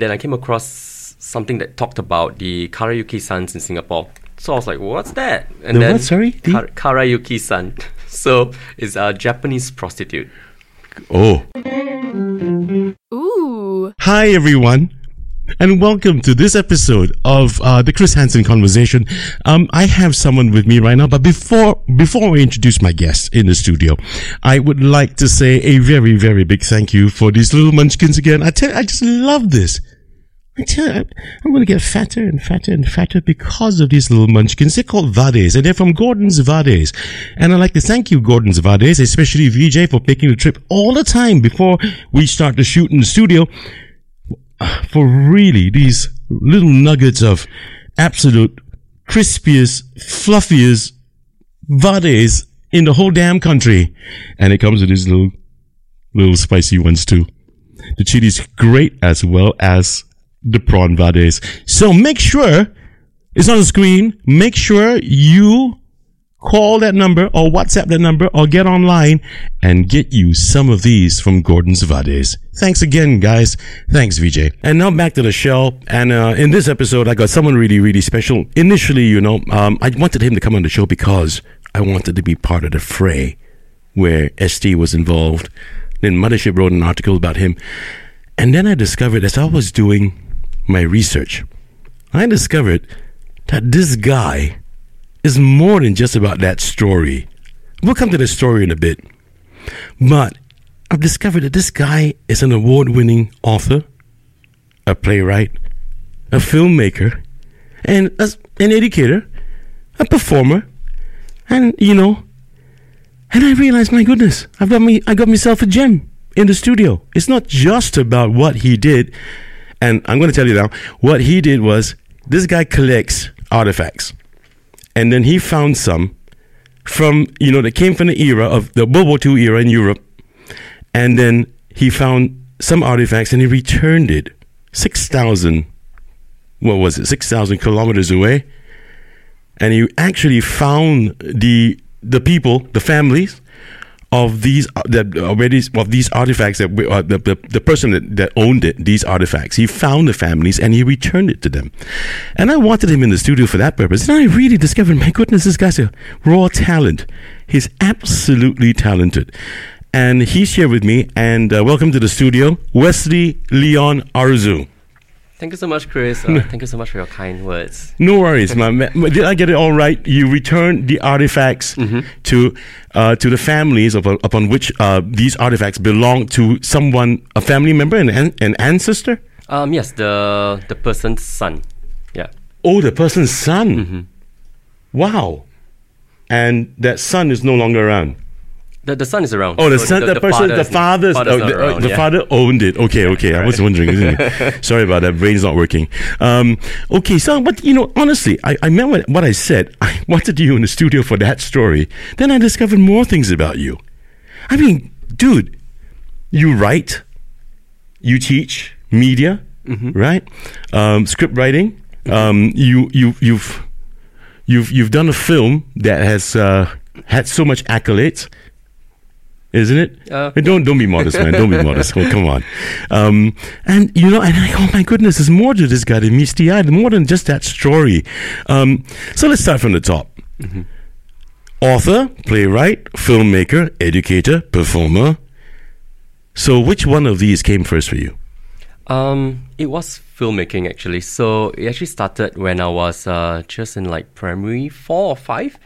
And then I came across something that talked about the Karayuki-sans in Singapore. So I was like, what's that? And The what, sorry? The- Kar- Karayuki-san. So it's a Japanese prostitute. Oh. Ooh. Hi, everyone. And welcome to this episode of uh, the Chris Hansen Conversation. Um, I have someone with me right now, but before before I introduce my guest in the studio, I would like to say a very very big thank you for these little munchkins again. I tell, you, I just love this. I tell you, I'm going to get fatter and fatter and fatter because of these little munchkins. They're called Vades, and they're from Gordon's Vades. And I'd like to thank you, Gordon's Vades, especially VJ, for taking the trip all the time before we start to shoot in the studio for really these little nuggets of absolute crispiest, fluffiest vades in the whole damn country. And it comes with these little, little spicy ones too. The chili's great as well as the prawn vades. So make sure it's on the screen. Make sure you call that number or WhatsApp that number or get online and get you some of these from Gordon's Vades. Thanks again, guys. Thanks, VJ. And now back to the show. And uh, in this episode, I got someone really, really special. Initially, you know, um, I wanted him to come on the show because I wanted to be part of the fray where ST was involved. Then Mothership wrote an article about him. And then I discovered as I was doing my research, I discovered that this guy is more than just about that story. We'll come to the story in a bit. But I've discovered that this guy is an award winning author, a playwright, a filmmaker, and as an educator, a performer, and you know, and I realized, my goodness, I've got me I got myself a gem in the studio. It's not just about what he did, and I'm gonna tell you now, what he did was this guy collects artifacts and then he found some from you know that came from the era of the World War II era in Europe, and then he found some artifacts and he returned it six thousand, what was it, six thousand kilometers away, and he actually found the the people, the families of these uh, that already of these artifacts that we, uh, the, the the person that, that owned it these artifacts he found the families and he returned it to them. And I wanted him in the studio for that purpose. And I really discovered my goodness this guy's a raw talent. He's absolutely talented. And he's here with me and uh, welcome to the studio Wesley Leon Aroozoo Thank you so much, Chris. Uh, thank you so much for your kind words. no worries, man. Did I get it all right? You returned the artifacts to uh, to the families of, upon which uh, these artifacts belong to someone, a family member, an, an an ancestor. Um, yes, the the person's son. Yeah. Oh, the person's son. Wow. And that son is no longer around. The, the son is around. Oh, the So son, the, person, father the father's, father's oh, the, oh, around, the yeah. father owned it. Okay, okay. I was wondering. Isn't it? Sorry about that. Brain's not working. Um, okay, so but you know, honestly, I, I meant what, what I said. I wanted you in the studio for that story. Then I discovered more things about you. I mean, dude, you write, you teach media, Mm-hmm. right? Um, script writing. Um, you you you've you've you've done a film that has uh, had so much accolades, isn't it? Uh, Hey, don't don't be modest, man. Don't be modest. Oh, come on. Um, and you know, and I, oh my goodness, there's more to this guy than meets the eye. More than just that story. Um, so let's start from the top. Author, playwright, filmmaker, educator, performer. So, which one of these came first for you? Um, it was filmmaking actually. So it actually started when I was uh, just in like primary four or five.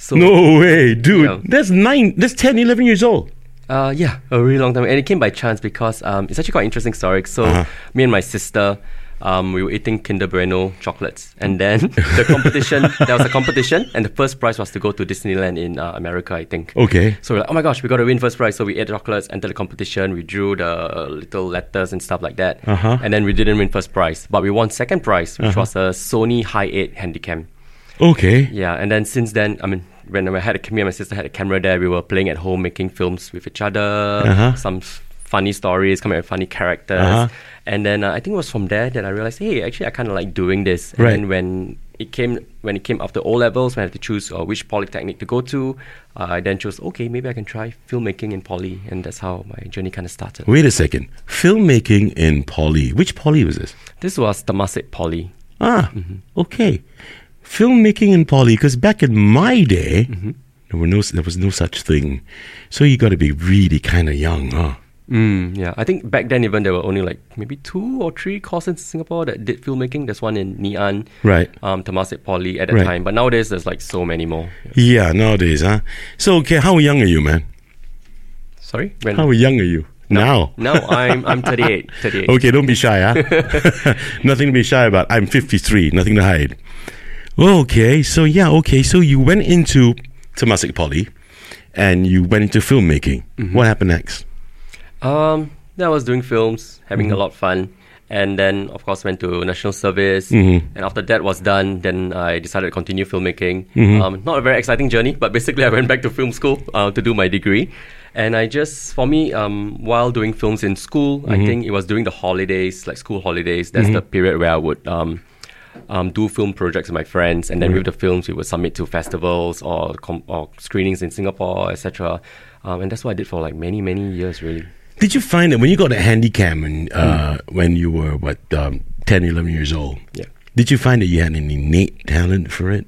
So No way, dude. Yeah. That's nine. That's 10, 11 years old. Uh, yeah, a really long time, and it came by chance because um, it's actually quite an interesting story. So, Uh-huh. me and my sister, um, we were eating Kinder Bueno chocolates, and then the competition. there was a competition, and the first prize was to go to Disneyland in uh, America, I think. Okay. So we're like, oh my gosh, we got to win first prize. So we ate chocolates, entered the competition, we drew the little letters and stuff like that. Uh-huh. And then we didn't win first prize, but we won second prize, which Uh-huh. was a Sony Hi 8 Handycam. Okay. Yeah, and then since then, I mean, when I had a, me and my sister had a camera there, we were playing at home, making films with each other, Uh-huh. some funny stories, coming up with funny characters. Uh-huh. And then uh, I think it was from there that I realized, hey, actually, I kind of like doing this. And Right. when it came when it came after O levels, when I had to choose uh, which polytechnic to go to. Uh, I then chose okay, maybe I can try filmmaking in poly, and that's how my journey kind of started. Wait a second. Filmmaking in poly. Which poly was this? This was Temasek Poly. Ah, okay. Filmmaking in poly. Because back in my day, there were no, there was no such thing. So you got to be really kind of young, huh? Mm, yeah, I think back then even there were only like maybe two or three courses in Singapore that did filmmaking. There's one in Ngee Ann, Right. um, Temasek Poly at the Right. time, but nowadays there's like so many more. Yeah, nowadays, huh? So, okay, how young are you, man? Sorry, when How young are you now? no, I'm I'm 38. 38. Okay, don't be shy, huh? nothing to be shy about. I'm 53, nothing to hide. Okay, so yeah, okay, so you went into Temasek Poly and you went into filmmaking. What happened next? Um, I was doing films, having a lot of fun, and then of course went to national service. Mm-hmm. And after that was done, then I decided to continue filmmaking. Mm-hmm. Um, not a very exciting journey, but basically I went back to film school uh, to do my degree. And I just, for me, um, while doing films in school, Mm-hmm. I think it was during the holidays, like school holidays. That's the period where I would um, um, do film projects with my friends, and then with the films, we would submit to festivals or com- or screenings in Singapore, etc. Um, and that's what I did for like many, many years, really. Did you find that when you got a handycam and, uh, when you were, what, um, 10, 11 years old? Yeah. Did you find that you had an innate talent for it?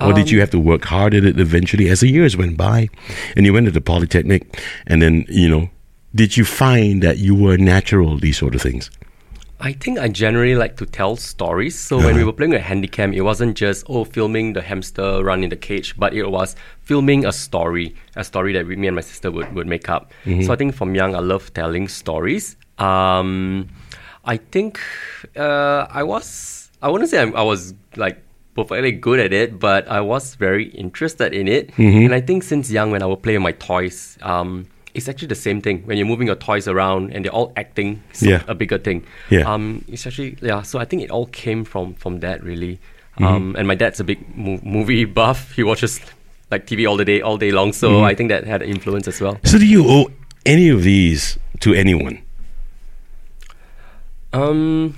Or did you have to work hard at it eventually as the years went by and you went to the Polytechnic and then, you know, did you find that you were natural, these sort of things? I think I generally like to tell stories. So when we were playing with Handycam, it wasn't just oh filming the hamster run in the cage, but it was filming a story, a story that we, me and my sister would, would make up. So I think from young I love telling stories. Um, I think uh, I was I wouldn't say I'm, I was like perfectly good at it, but I was very interested in it. And I think since young, when I would play with my toys, um, it's actually the same thing. When you're moving your toys around and they're all acting some, Yeah. a bigger thing. Yeah. Um, it's actually yeah. So I think it all came from from that really. Mm-hmm. Um, and my dad's a big mo- movie buff. He watches like TV all the day, all day long. So Mm-hmm. I think that had an influence as well. So do you owe any of these to anyone? Um,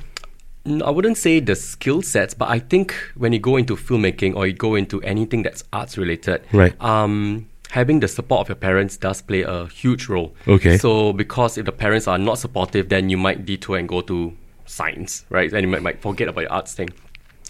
I wouldn't say the skill sets, but I think when you go into filmmaking or you go into anything that's arts related, Right. Um, having the support of your parents does play a huge role. Okay. So because if the parents are not supportive, then you might detour and go to science, right? And you might, might forget about your arts thing.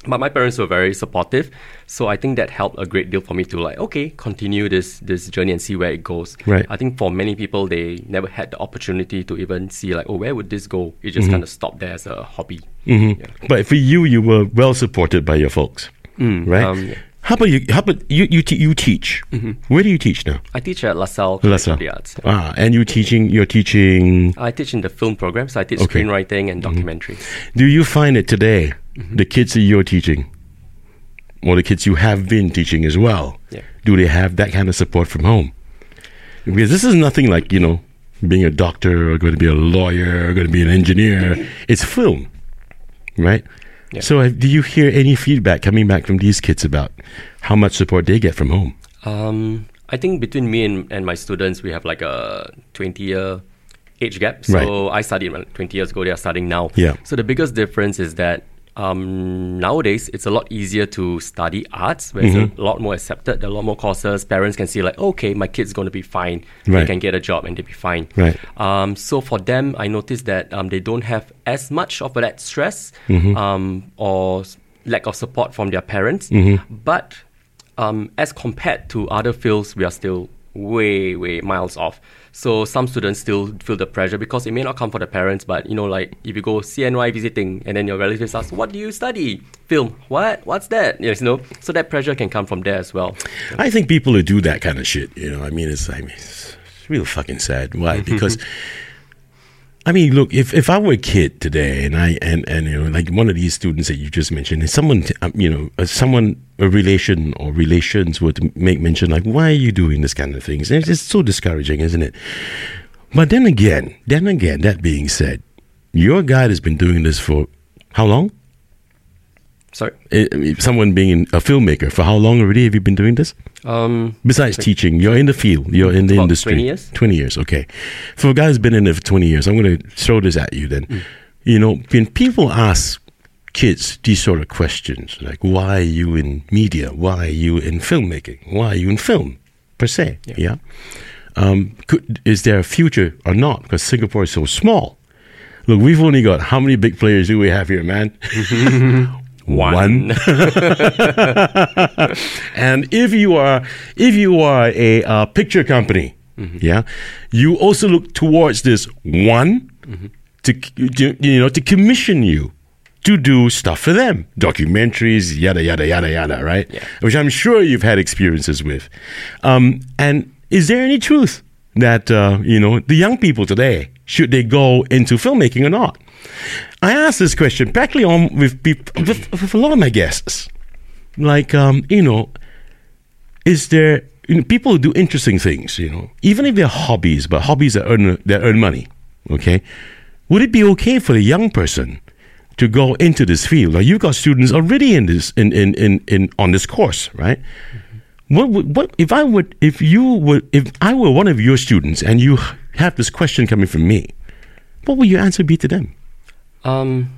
But my parents were very supportive, so I think that helped a great deal for me to like, okay, continue this this journey and see where it goes. Right. I think for many people, they never had the opportunity to even see like, oh, where would this go? It Mm-hmm. just kind of stopped there as a hobby. Yeah. But for you, you were well supported by your folks, right? um, yeah. How about you? How about you? You, te- you teach. Mm-hmm. Where do you teach now? I teach at LaSalle College LaSalle. of the Arts. Ah, and you teaching. You're teaching. I teach in the film program, so I teach Okay. screenwriting and mm-hmm. documentaries. Do you find it today mm-hmm. the kids that you're teaching, or the kids you have been teaching as well, Yeah. do they have that kind of support from home? Because this is nothing like you know being a doctor or going to be a lawyer or going to be an engineer. It's film, right? Yeah. So, uh, do you hear any feedback coming back from these kids about how much support they get from home? Um, I think between me and, and my students, we have like a 20 year age gap. So Right. I studied 20 years ago, they are studying now. Yeah. So the biggest difference is that um, nowadays it's a lot easier to study arts, where Mm-hmm. it's a lot more accepted, there are a lot more courses. Parents can see, like, okay, my kid's going to be fine. Right. They can get a job and they'll be fine. Right. Um, so for them, I noticed that um, they don't have as much of that stress Mm-hmm. um, or lack of support from their parents. Mm-hmm. But um, as compared to other fields, we are still way, way miles off. So some students still feel the pressure because it may not come from the parents, but you know, like if you go CNY visiting and then your relatives ask, "What do you study?" Film. What? What's that? Yes, you know. So that pressure can come from there as well. I think people who do that kind of shit, you know, I mean, it's, I mean, it's real fucking sad. Why? Because, I mean, look, if, if I were a kid today and I, and, and, you know, like one of these students that you just mentioned, and someone, um, you know, uh, someone, a relation or relations were to make mention, like, why are you doing this kind of things? And it's just so discouraging, isn't it? But then again, then again, that being said, your guide has been doing this for how long? Sorry. I mean, someone being a filmmaker, for how long already have you been doing this? Um, Besides teaching, you're in the field, you're in the industry. 20 years. 20 years, okay. For a guy who's been in it for 20 years, I'm going to throw this at you then. Mm. You know, when people ask kids these sort of questions like why are you in media why are you in filmmaking why are you in film per se yeah, Um, could, is there a future or not because singapore is so small look we've only got how many big players do we have here man one. And if you are if you are a uh, picture company yeah you also look towards this one to, to you know to commission you to do stuff for them. Documentaries yada yada yada yada right? Yeah. which i'm sure you've had experiences with. Um, and is there any truth that uh, you know the young people today should they go into filmmaking or not? I asked this question practically on with, with, with a lot of my guests. Like um, you know is there you know, people who do interesting things you know even if they're hobbies but hobbies that earn that earn money okay? Would it be okay for the young person to go into this field? Now you've got students already in this in in, in, in on this course right what would what if i would if you would if i were one of your students and you have this question coming from me what would your answer be to them Um,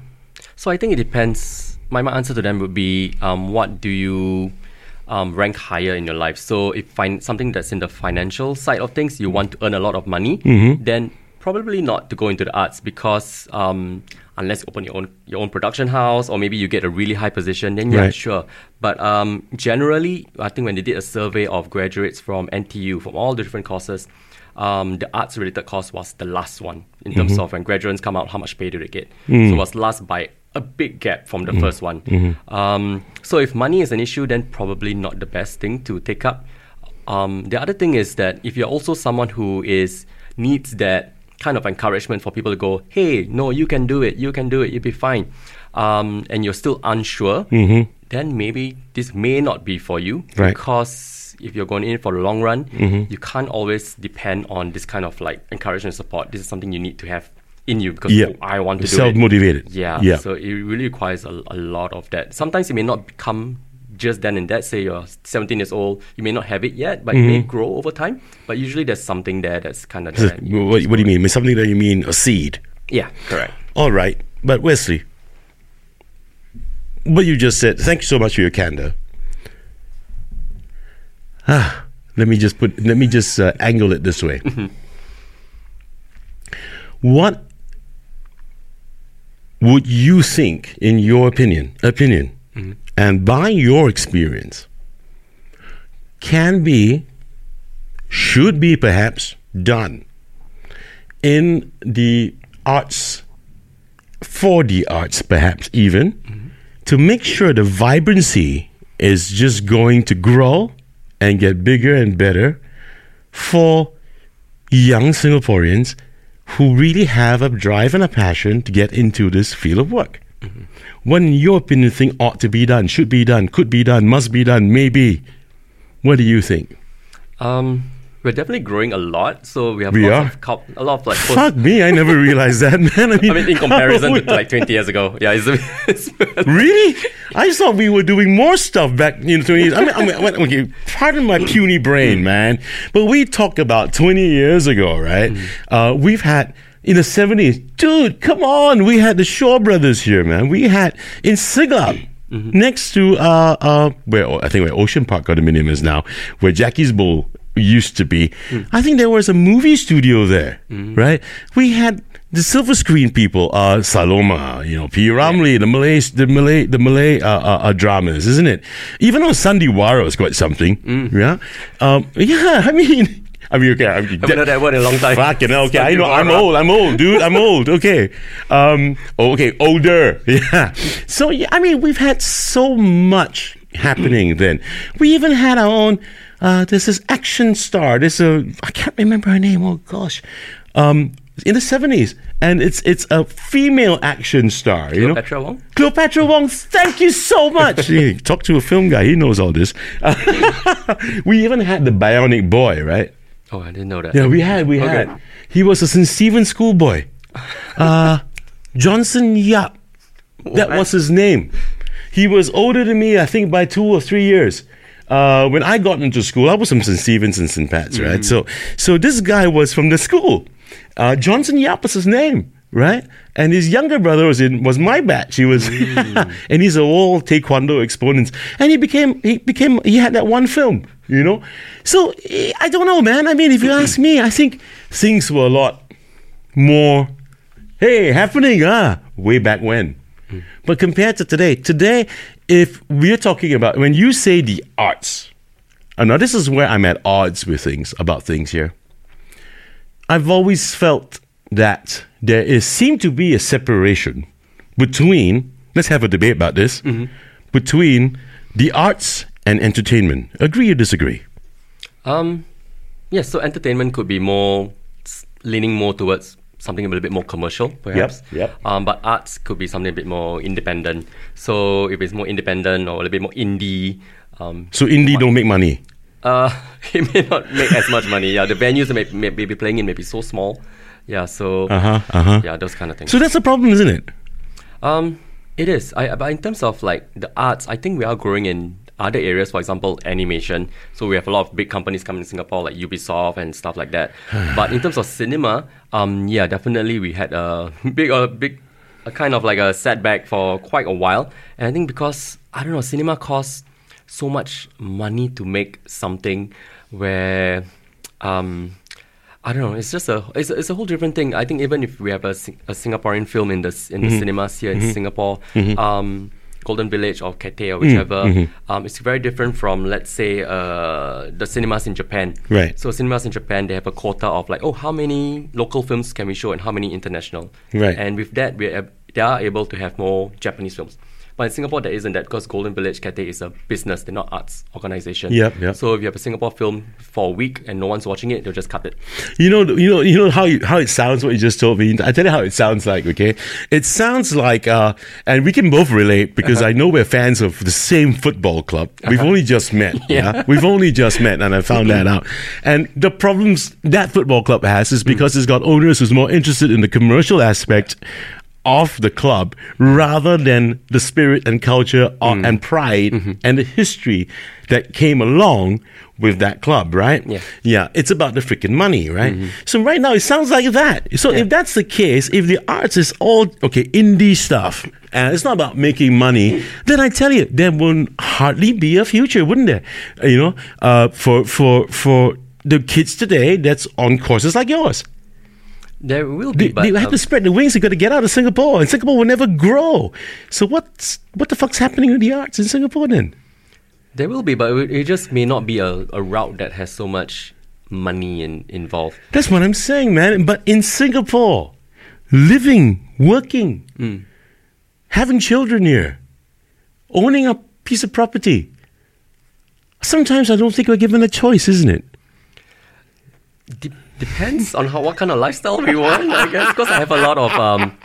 so I think it depends. My, my answer to them would be, um, what do you um, rank higher in your life? So if find something that's in the financial side of things, you want to earn a lot of money, then probably not to go into the arts because um, unless you open your own your own production house or maybe you get a really high position, then yeah, Right. sure. But um, generally, I think when they did a survey of graduates from NTU from all the different courses, um, the arts related course was the last one in terms of when graduates come out, how much pay do they get? So it was last by a big gap from the first one. Um, so if money is an issue, then probably not the best thing to take up. Um, the other thing is that if you're also someone who is needs that kind of encouragement for people to go, hey, no, you can do it, you can do it, you'll be fine, um, and you're still unsure, then maybe this may not be for you Right. because if you're going in for the long run, you can't always depend on this kind of like encouragement and support. This is something you need to have in you because Yeah. I want to do Self it. motivated. Yeah. Yeah. So it really requires a, a lot of that. Sometimes it may not become just then and that. Say you're 17 years old, you may not have it yet, but it may Mm-hmm. grow over time. But usually there's something there that's kind of what, what do you mean? Something that you mean a seed. yeah, correct. All right. But Wesley, what you just said, thank you so much for your candor. Ah, let me just put, let me just uh, angle it this way. what would you think, in your opinion, opinion, and by your experience, can be, should be perhaps done in the arts, for the arts, perhaps even, to make sure the vibrancy is just going to grow and get bigger and better for young Singaporeans who really have a drive and a passion to get into this field of work. Mm-hmm. What, in your opinion, think ought to be done, should be done, could be done, must be done, maybe? What do you think? Um, we're definitely growing a lot, so we have We lots are? of a lot of like. post- Fuck me, I never realized that, man. I mean, I mean, in comparison to like 20 years ago, yeah, it's, it's Really? I thought we were doing more stuff back in 20 years. I mean, I mean, okay, pardon my puny brain, man. But we talked about 20 years ago, right? Uh, we've had in the 70s, dude, come on. We had the Shaw Brothers here, man. We had in Siglap. Next to uh uh where I think where Ocean Park condominium is now, where Jackie's Bowl used to be. I think there was a movie studio there, right? We had the silver screen people, uh, Saloma, you know, P. Ramlee, the Malay, the Malay, the Malay uh, uh, uh, dramas, isn't it? Even on Sandiwara was quite something. Yeah, um, yeah. I mean, I mean, okay. I mean, haven't heard that word in a long time. Fucking okay. I know. I'm old. I'm old, dude. I'm old. Okay. Um. oh, okay. Older. Yeah. So yeah. I mean, we've had so much happening. Then we even had our own. Uh, this action star. There's a. I can't remember her name. Oh gosh. Um. In the seventies, and it's it's a female action star. You know. Wong? Cleopatra Wong, thank you so much. Talk to a film guy, he knows all this. we even had the Bionic Boy, right? Oh, I didn't know that. Yeah, we had, we Okay. had. He was a St. Stephen schoolboy. Uh, Johnson Yap. That was his name. He was older than me, I think, by two or three years. Uh, when I got into school, I was from St. Stephen's and St. Pat's, right? So, so this guy was from the school. Uh, Johnson Yap was his name. Right? And his younger brother was in was my batch. He was, and he's a all taekwondo exponent. And he became he became he had that one film, you know. So eh, I don't know, man. I mean, if you ask me, I think things were a lot more, hey, happening, ah, way back when. But compared to today, today, if we're talking about when you say the arts, and now this is where I'm at odds with things about things here. I've always felt that there is seem to be a separation between let's have a debate about this between the arts and entertainment. Agree or disagree? Um, yes. So entertainment could be more leaning more towards something a little bit more commercial, perhaps. yep. Um, but arts could be something a bit more independent. So if it's more independent or a little bit more indie, um, So indie don't make money. uh, it may not make as much money. Yeah, the venues that may, may, may be playing in may be so small. Yeah. So Uh huh. Uh huh. yeah, those kind of things. So that's a problem, isn't it? Um, it is. I but in terms of like the arts, I think we are growing in other areas. For example, animation. So we have a lot of big companies coming to Singapore, like Ubisoft and stuff like that. but in terms of cinema, um, yeah, definitely we had a big, a big, a kind of like a setback for quite a while. And I think because I don't know, cinema costs so much money to make something where, um. I don't know. It's just a it's, a it's a whole different thing. I think even if we have a, a Singaporean film in the in the cinemas here in Singapore, um, Golden Village or Cathay or whichever, um, it's very different from let's say uh, the cinemas in Japan. Right. So cinemas in Japan they have a quota of like oh how many local films can we show and how many international. Right. And with that we are, they are able to have more Japanese films. But in Singapore, there isn't that because Golden Village Cathay is a business; they're not arts organization. Yep, yep. So if you have a Singapore film for a week and no one's watching it, they'll just cut it. You know, you know, you know how you, how it sounds. What you just told me. I tell you how it sounds like. Okay, it sounds like, uh, and we can both relate because uh-huh. I know we're fans of the same football club. We've uh-huh. only just met. yeah. we've only just met, and I found that mm-hmm. out. And the problems that football club has is because mm. it's got owners who's more interested in the commercial aspect of the club rather than the spirit and culture of, and pride and the history that came along with that club, right? Yeah. Yeah, it's about the freaking money, right? So right now it sounds like that. So if that's the case, if the arts is all okay, indie stuff, and it's not about making money, then I tell you, there will hardly be a future, wouldn't there? Uh, You know, uh, for for for the kids today that's on courses like yours. There will be, They, but they have um, to spread the wings. They got to get out of Singapore, and Singapore will never grow. So what's what the fuck's happening with the arts in Singapore then? there will be, but it just may not be a, a route that has so much money in, involved. That's what I'm saying, man. But in Singapore, living, working, having children here, owning a piece of property. Sometimes I don't think we're given a choice, isn't it? De- depends on how what kind of lifestyle we want, I guess. Because I have a lot of um,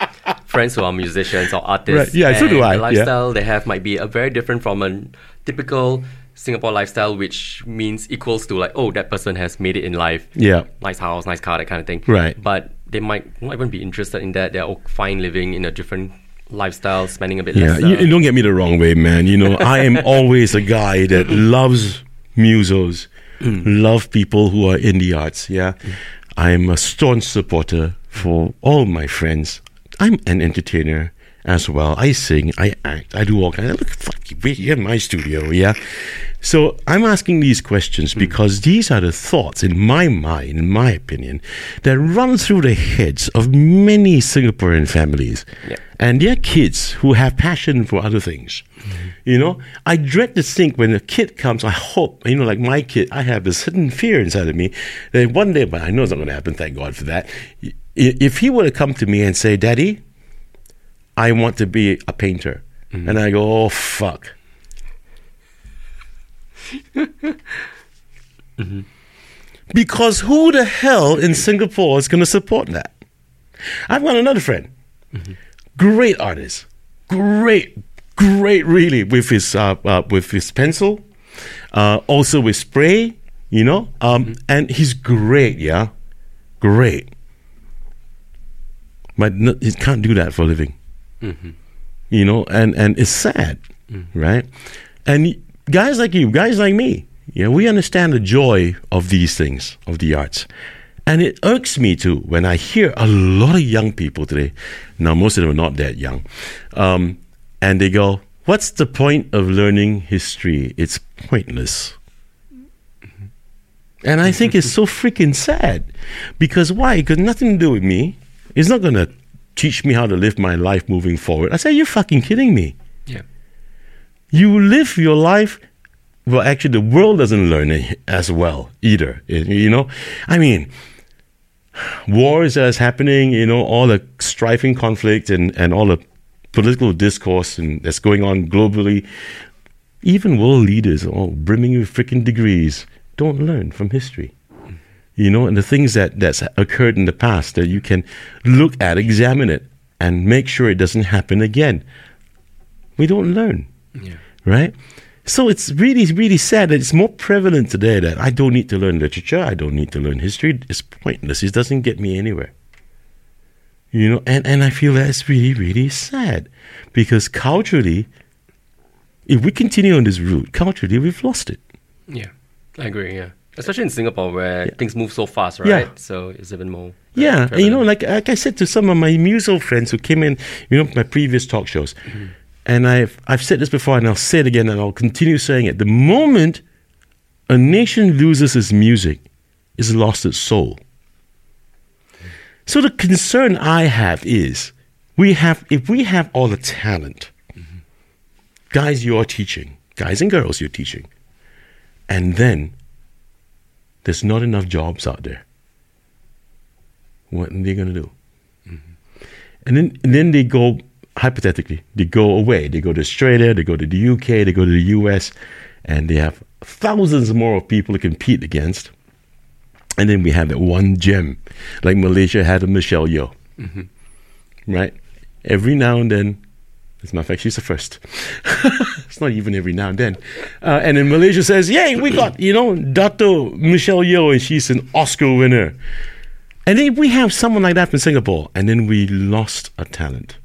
friends who are musicians or artists. Right, yeah, so do I, The yeah. lifestyle they have might be a very different from a typical Singapore lifestyle, which means equals to like, oh, that person has made it in life. Yeah. Nice house, nice car, that kind of thing. Right. But they might not even be interested in that. They're all fine living in a different lifestyle, spending a bit Yeah, less. you, you don't get me the wrong way, man. You know, I am always a guy that loves musos, Mm. love people who are in the arts. Yeah, mm. I am a staunch supporter for all my friends. I'm an entertainer as well. I sing, I act, I do all kinds. Of, look, fuck you, we're here in my studio. Yeah. So I'm asking these questions hmm. because these are the thoughts in my mind, in my opinion, that run through the heads of many Singaporean families Yeah. and their kids who have passion for other things. Hmm. You know, I dread to think when a kid comes, I hope, you know, like my kid, I have this hidden fear inside of me that one day, but I know it's not going to happen, thank God for that. If he were to come to me and say, Daddy, I want to be a painter. And I go, oh, fuck. Because who the hell in Singapore is going to support that? I've got another friend, great artist, great, great, really, with his uh, uh, with his pencil, uh, also with spray, you know, um, and he's great, yeah, great, but no, he can't do that for a living, you know, and and it's sad, right? And guys like you, guys like me, yeah, we understand the joy of these things, of the arts. And it irks me too when I hear a lot of young people today. Now, most of them are not that young. Um, and they go, What's the point of learning history? It's pointless. And I think it's so freaking sad. Because why? Because nothing to do with me. It's not going to teach me how to live my life moving forward. I say, You're fucking kidding me. Yeah. You live your life. Well, actually, the world doesn't learn it as well either. You know? I mean, wars that's happening, you know, all the strifing conflict and, and all the political discourse and that's going on globally. Even world leaders, all brimming with freaking degrees, don't learn from history. You know, and the things that that's occurred in the past that you can look at, examine it, and make sure it doesn't happen again. We don't learn, Yeah. right? So it's really, really sad that it's more prevalent today that I don't need to learn literature, I don't need to learn history. It's pointless. It doesn't get me anywhere. You know, and, and I feel that's really, really sad because culturally, if we continue on this route, culturally, we've lost it. Yeah. I agree. Yeah. Especially in Singapore where things move so fast, right? Yeah. So it's even more. uh, Yeah, and you know, like like I said to some of my musical friends who came in, you know, my previous talk shows, and I've I've said this before, and I'll say it again, and I'll continue saying it. The moment a nation loses its music, it's lost its soul. So the concern I have is, we have if we have all the talent, guys, you're teaching, guys and girls, you're teaching, and then there's not enough jobs out there what are they going to do? Mm-hmm. And then, and then they go, hypothetically, they go away. They go to Australia, they go to the UK, they go to the US, and they have thousands more of people to compete against. And then we have that one gem, like Malaysia had a Michelle Yeoh, mm-hmm. right? Every now and then, as a matter of fact, she's the first. it's not even every now and then. Uh, and then Malaysia says, Yay, we got, you know, Dato Michelle Yeoh, and she's an Oscar winner. And then we have someone like that in Singapore, and then we lost a talent.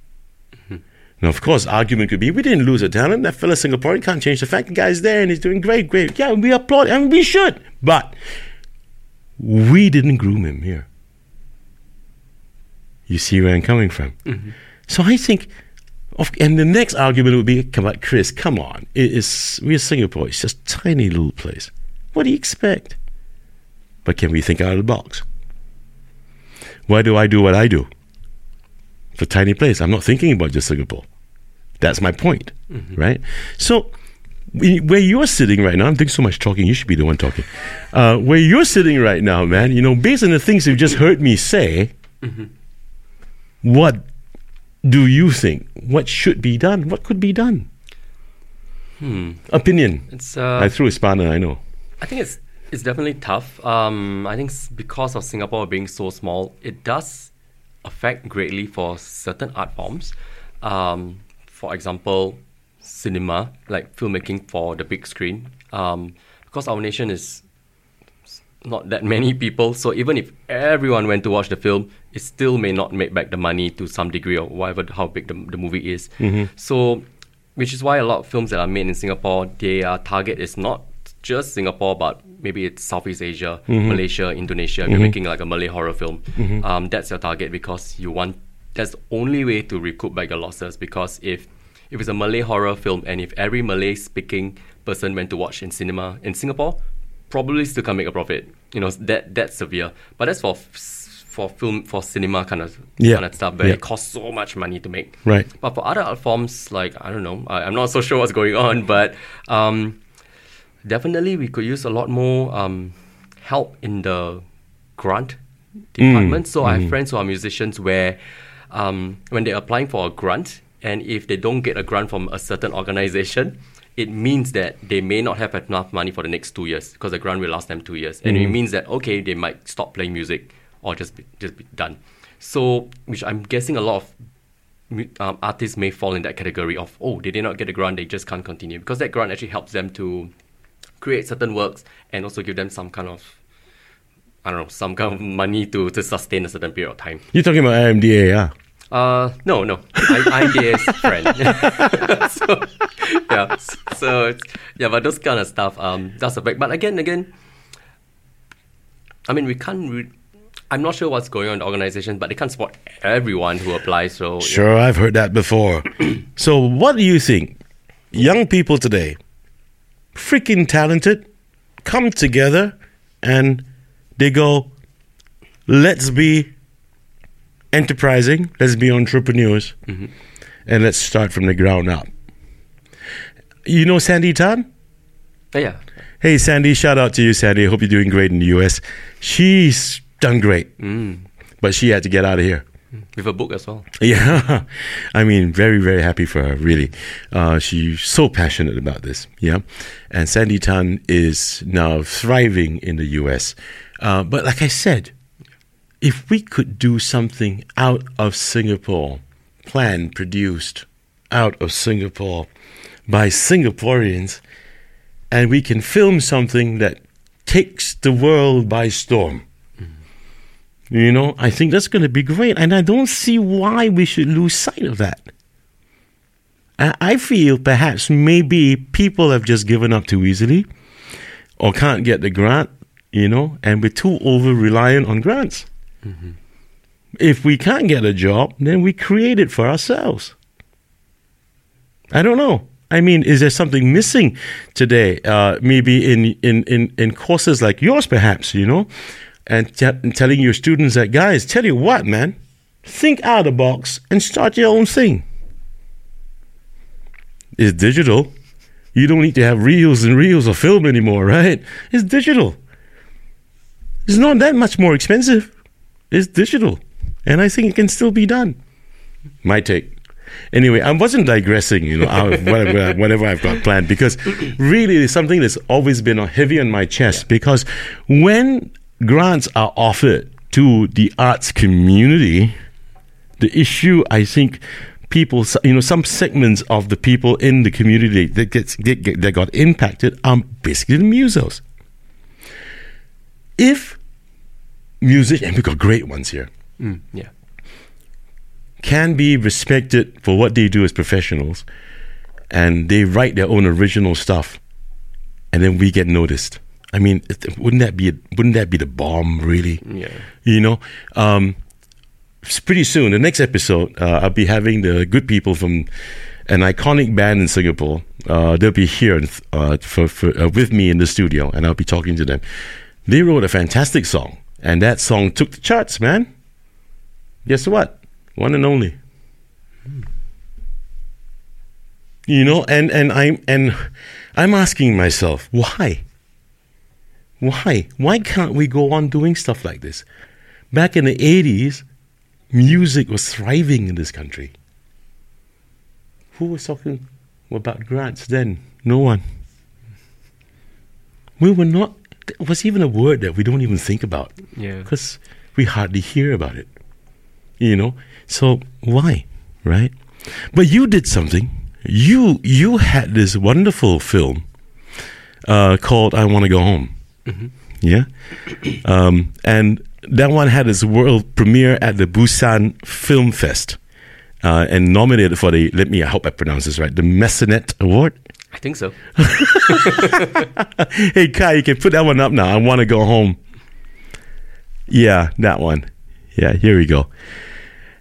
Now, of course, argument could be we didn't lose a talent. That fella Singaporean can't change the fact the guy's there and he's doing great, great. Yeah, we applaud and we should. But we didn't groom him here. You see where I'm coming from? So I think, and the next argument would be, come on, Chris, come on. It is, we're Singapore. It's just a tiny little place. What do you expect? But can we think out of the box? Why do I do what I do? It's a tiny place. I'm not thinking about just Singapore. That's my point, right? So, where you're sitting right now, I'm doing so much talking. You should be the one talking. Uh, where you're sitting right now, man, you know, based on the things you've just heard me say, what do you think? What should be done? What could be done? Hmm. Opinion. It's uh, I threw a spanner. I know. I think it's it's definitely tough. Um, I think because of Singapore being so small, it does affect greatly for certain art forms. Um, for example, cinema, like filmmaking for the big screen. Um, because our nation is not that many people, so even if everyone went to watch the film, it still may not make back the money to some degree or whatever how big the, the movie is. Mm-hmm. So, which is why a lot of films that are made in Singapore, their target is not just Singapore, but maybe it's Southeast Asia, mm-hmm. Malaysia, Indonesia. If you're mm-hmm. making like a Malay horror film, um, that's your target because you want. That's the only way to recoup back your losses. Because if if it's a Malay horror film and if every Malay speaking person went to watch in cinema in Singapore, probably still can make a profit. You know that that's severe. But that's for for film for cinema kind of Yeah. kind of stuff where Yeah. it costs so much money to make. Right. But for other art forms, like I don't know, I, I'm not so sure what's going on, but um, definitely we could use a lot more um, help in the grant department. So I have friends who are musicians where um, when they're applying for a grant, and if they don't get a grant from a certain organization, it means that they may not have enough money for the next two years because the grant will last them two years, and it means that okay, they might stop playing music or just be, just be done. So, which I'm guessing a lot of um, artists may fall in that category of oh they did not get a grant they just can't continue because that grant actually helps them to create certain works and also give them some kind of I don't know some kind of money to, to sustain a certain period of time. You're talking about IMDA, yeah? Uh no no I, I'm their friend. so yeah so it's, yeah but those kind of stuff um that's a big but again again I mean we can't re- I'm not sure what's going on in the organization, but they can't support everyone who applies. So Sure, I've heard that before. so, what do you think? Young people today, freaking talented, come together and they go, let's be enterprising, let's be entrepreneurs, and let's start from the ground up. You know Sandy Tan? yeah, yeah. Hey, Sandy, shout out to you, Sandy. I hope you're doing great in the US. She's done great, but she had to get out of here. with a book as well. Yeah, I mean, very, very happy for her, really. Uh, she's so passionate about this, yeah. And Sandy Tan is now thriving in the US. Uh, but like I said, if we could do something out of Singapore, planned, produced out of Singapore by Singaporeans, and we can film something that takes the world by storm. Mm-hmm. You know, I think that's going to be great. And I don't see why we should lose sight of that. I I feel perhaps maybe people have just given up too easily or can't get the grant, you know, and we're too over reliant on grants. If we can't get a job, then we create it for ourselves. I don't know. I mean, is there something missing today? Uh, maybe in, in, in, in courses like yours, perhaps, you know, and, t- and telling your students that, guys, tell you what, man, think out of the box and start your own thing. It's digital. You don't need to have reels and reels of film anymore, right? It's digital. It's not that much more expensive. It's digital. And I think it can still be done. My take. Anyway, I wasn't digressing, you know, whatever, whatever I've got planned, because really it's something that's always been heavy on my chest. Because when grants are offered to the arts community, the issue I think people, you know, some segments of the people in the community that gets that, get- that got impacted are basically the musos. If music, and we've got great ones here, Mm, yeah. can be respected for what they do as professionals and they write their own original stuff and then we get noticed. I mean wouldn't that be wouldn't that be the bomb really? Yeah. you know? Um pretty soon the next episode uh, i'll be having the good people from an iconic band in singapore. Uh, they'll be here uh, for, for, uh, with me in the studio and i'll be talking to them. They wrote a fantastic song and that song took the charts man. Guess what? One and only. You know and and i'm and i'm asking myself why? Why? Why can't we go on doing stuff like this? Back in the 80s music was thriving in this country. Who was talking about grants then? No one. We were not it was even a word that we don't even think about Yeah. because we hardly hear about it. You know, so why, right? But you did something. You you had this wonderful film uh, called "I Want to Go Home." Yeah, um, and that one had its world premiere at the Busan Film Fest. Uh, and nominated for the let me I hope I pronounce this right the Mecenat Award. I think so. hey Kai, you can put that one up now. I want to go home. Yeah, that one. Yeah, here we go.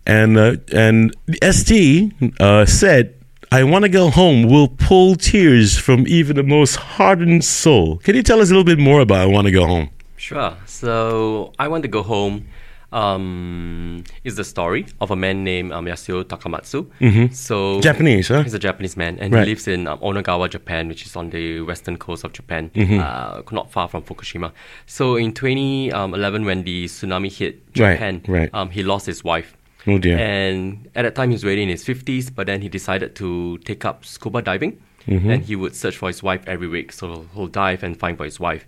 And uh, and ST uh, said, "I want to go home." Will pull tears from even the most hardened soul. Can you tell us a little bit more about "I want to go home"? Sure. So I want to go home. Um, is the story of a man named um, Yasuo Takamatsu. Mm-hmm. So Japanese, huh? He's a Japanese man, and Right. he lives in um, Onagawa, Japan, which is on the western coast of Japan, Mm-hmm. uh, not far from Fukushima. So in 2011, when the tsunami hit Right, Japan, right. Um, he lost his wife. Oh dear. And at that time, he was already in his 50s, but then he decided to take up scuba diving. Mm-hmm. And he would search for his wife every week. So he'll dive and find for his wife.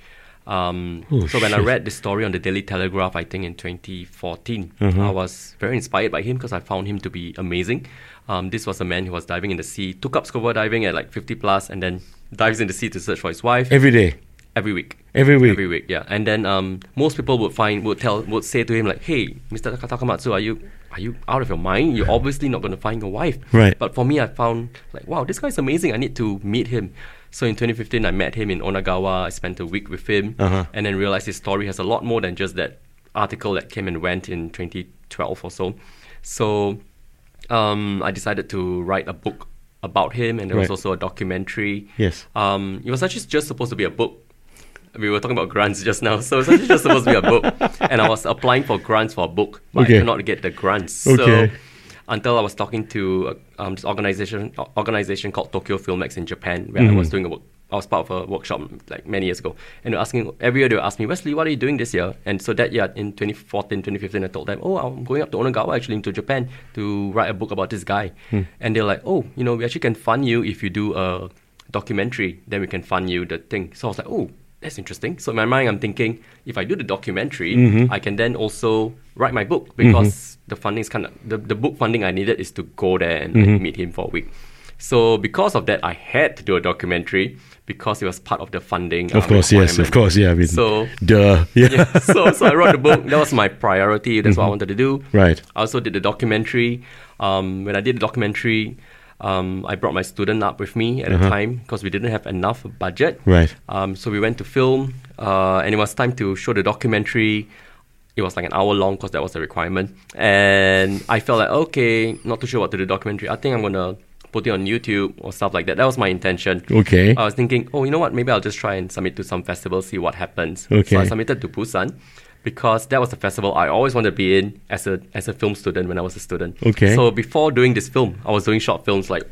Um, Oh, so when I read the story on the Daily Telegraph, I think in 2014, Mm-hmm. I was very inspired by him because I found him to be amazing. Um, this was a man who was diving in the sea, took up scuba diving at like 50 plus, and then dives in the sea to search for his wife Every day, every week. every week. Every week, yeah. And then um, most people would find would tell would say to him like, "Hey, Mr. Takamatsu, are you are you out of your mind? You're obviously not going to find your wife." Right. But for me, I found like, wow, this guy's amazing. I need to meet him. So in 2015, I met him in Onagawa. I spent a week with him, Uh-huh. and then realized his story has a lot more than just that article that came and went in 2012 or so. So um, I decided to write a book about him, and there was also a documentary. Yes. Um, it was actually just supposed to be a book. We were talking about grants just now, so it's actually just supposed to be a book. And I was applying for grants for a book, but Okay. I could not get the grants. Okay. So until I was talking to um, this organization organization called Tokyo Filmex in Japan, where I was doing a work. I was part of a workshop like many years ago, and they were asking every year they would ask me, Wesley, what are you doing this year? And so that year in 2014, 2015, I told them, oh, I'm going up to Onagawa actually into Japan to write a book about this guy. And they're like, oh, you know, we actually can fund you if you do a documentary, then we can fund you the thing. So I was like, oh, that's interesting. So in my mind, I'm thinking, if I do the documentary, I can then also write my book because the funding is kind of the, the book funding I needed is to go there and like, meet him for a week. So because of that, I had to do a documentary because it was part of the funding. Of um, course, yes, of course, yeah. I mean, So duh, yeah. yeah, so so I wrote the book. That was my priority. That's what I wanted to do. Right. I also did the documentary. Um, when I did the documentary, um, I brought my student up with me at the time because we didn't have enough budget. Right. Um, so we went to film, uh, and it was time to show the documentary. It was like an hour long because that was the requirement. And I felt like, okay, not too sure what to do the documentary. I think I'm gonna put it on YouTube or stuff like that. That was my intention. Okay. I was thinking, oh, you know what? Maybe I'll just try and submit to some festival, see what happens. Okay. So I submitted to Busan because that was the festival I always wanted to be in as a as a film student when I was a student. Okay. So before doing this film, I was doing short films like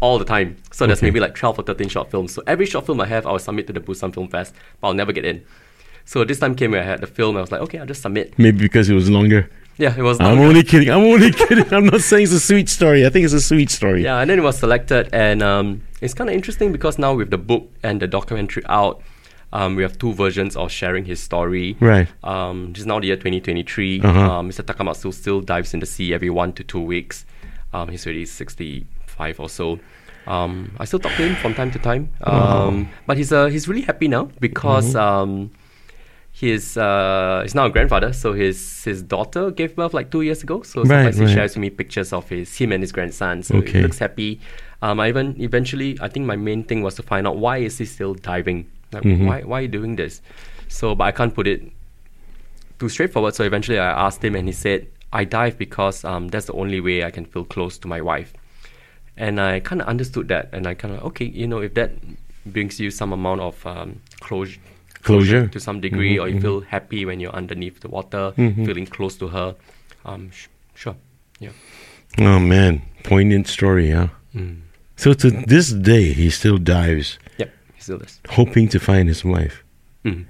all the time. So there's Okay. maybe like 12 or 13 short films. So every short film I have, I will submit to the Busan Film Fest, but I'll never get in. So this time came where I had the film, I was like, okay, I'll just submit. Maybe because it was longer. Yeah, it was. I'm only kidding. I'm only kidding. I'm not saying it's a sweet story. I think it's a sweet story. Yeah, and then it was selected, and um, it's kind of interesting because now with the book and the documentary out, um, we have two versions of sharing his story. Right. Um, just now the year 2023, Uh-huh. um, Mr. Takamatsu still dives in the sea every one to two weeks. Um, he's already 65 or so. Um, I still talk to him from time to time, um, but he's uh, he's really happy now because um, he's uh, he's now a grandfather. So his his daughter gave birth like two years ago. So Right, sometimes he right. shares with me pictures of his him and his grandson. So Okay. he looks happy. Um, I even eventually, I think my main thing was to find out why is he still diving? Like, Mm-hmm. why why are you doing this? So, but I can't put it too straightforward. So eventually, I asked him, and he said, "I dive because um, that's the only way I can feel close to my wife." And I kind of understood that, and I kind of okay, you know, if that brings you some amount of um, closure, Closure. to some degree, Mm-hmm, or you feel happy when you're underneath the water, feeling close to her, um, sh- sure, yeah. Oh man, poignant story, huh? Mm. So to this day, he still dives, Yep, he still does. hoping to find his wife. Mm.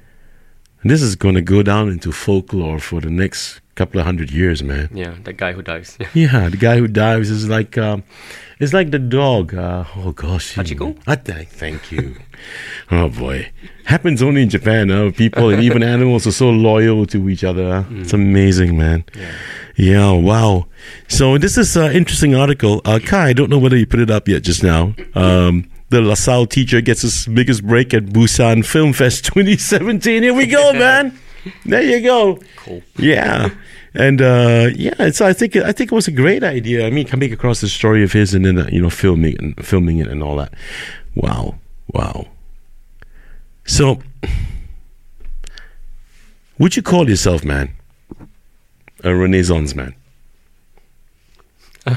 This is going to go down into folklore for the next couple of hundred years, man. Yeah, that guy who dives. Yeah. Yeah, the guy who dives is like, um, it's like the dog. Uh, oh gosh, Hachiko? I th- thank you. oh boy, happens only in Japan. Huh? People and even animals are so loyal to each other. huh? It's amazing, man. Yeah. Yeah, wow. So this is an interesting article. Uh, Kai, I don't know whether you put it up yet just now. Um, the LaSalle teacher gets his biggest break at Busan Film Fest 2017. Here we go, man. There you go. Cool. Yeah. And uh, yeah, it's. I think I think it was a great idea. I mean, coming across the story of his and then uh, you know filming and filming it and all that. Wow, wow. So, would you call yourself, man, a Renaissance man?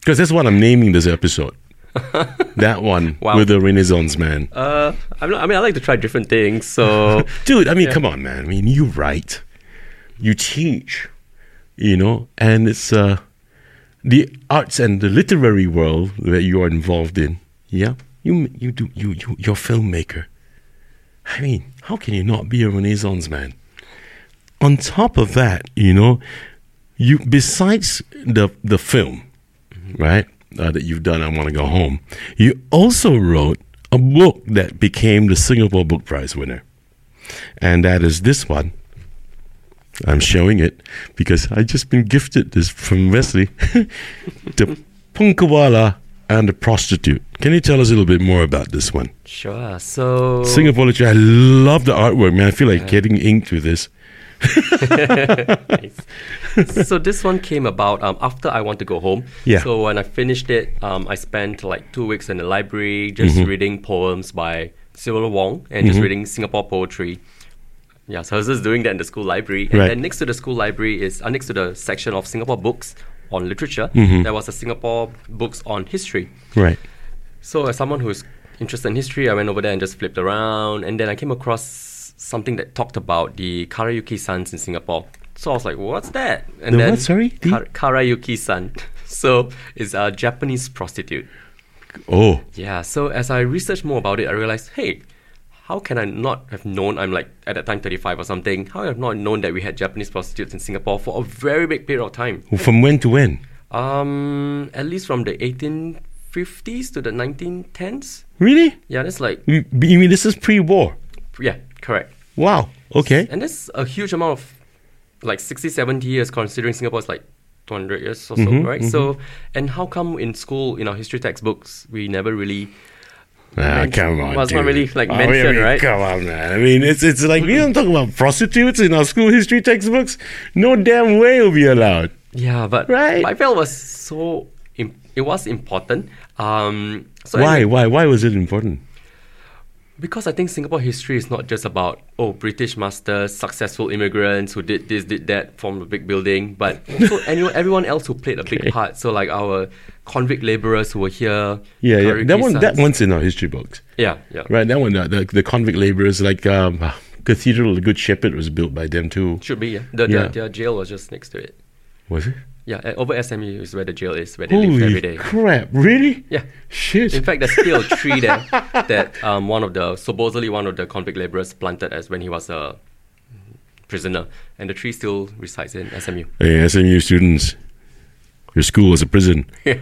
Because that's what I'm naming this episode. that one Wow. with the Renaissance man. Uh, I'm not, I mean, I like to try different things. So Dude, I mean, come on, man. I mean, you write, you teach, you know, and it's uh, the arts and the literary world that you are involved in. Yeah, you you do you you you're a filmmaker. I mean, how can you not be a Renaissance man? On top of that, you know, you besides the the film, right, uh, that you've done, I want to go home. You also wrote a book that became the Singapore Book Prize winner, and that is this one. I'm showing it because I've just been gifted this from Wesley, the Punkawallah and the Prostitute. Can you tell us a little bit more about this one? sure. So Singapore literature. I love the artwork, man. I feel like getting inked with this. Nice. so this one came about um, after I want to go home. Yeah. So when I finished it, um, I spent like two weeks in the library just Mm-hmm. reading poems by Cyril Wong and just reading Singapore poetry. Yeah, so I was just doing that in the school library. And Right. then next to the school library is, uh, next to the section of Singapore books on literature, Mm-hmm. there was a Singapore books on history. Right. So as someone who's interested in history, I went over there and just flipped around. And then I came across something that talked about the Karayuki Sans in Singapore. So I was like, what's that? And The then what, sorry? The- Kar- Karayuki San. So it's a Japanese prostitute. Oh. Yeah, so as I researched more about it, I realized, hey, how can I not have known? I'm like at that time 35 or something. How have not known that we had Japanese prostitutes in Singapore for a very big period of time? From when to when? Um, at least from the 1850s to the 1910s. Really? Yeah, that's like you mean this is pre-war? yeah, correct. Wow. Okay. And that's a huge amount of like 60, 70 years considering Singapore is like 200 years or so, Mm-hmm, right? So, and how come in school, in our history textbooks, we never really Ah, come on, well, not really, like, Oh, I mentioned, mean, right? Come on, man. I mean, it's it's like we don't talk about prostitutes in our school history textbooks. No damn way will be allowed. Yeah, but Right. I felt it was so it was important. Um, so why? anyway, Why? Why was it important? Because I think Singapore history is not just about oh British masters, successful immigrants who did this, did that, formed a big building, but also anyone, everyone else who played a big Okay. part. So like our convict laborers who were here. Yeah, yeah. That one. That one's in our history books, Yeah, yeah. right? That one. Uh, the the convict laborers, like um, Cathedral of the Good Shepherd, was built by them too. Should be yeah. The, Yeah. the their jail was just next to it. Was it? Yeah, uh, over SMU is where the jail is, where they live Holy every day. crap! Really? Yeah. Shit. In fact, there's still a tree there that um, one of the supposedly one of the convict laborers planted as when he was a prisoner, and the tree still resides in SMU. hey, SMU students, your school is a prison. yeah.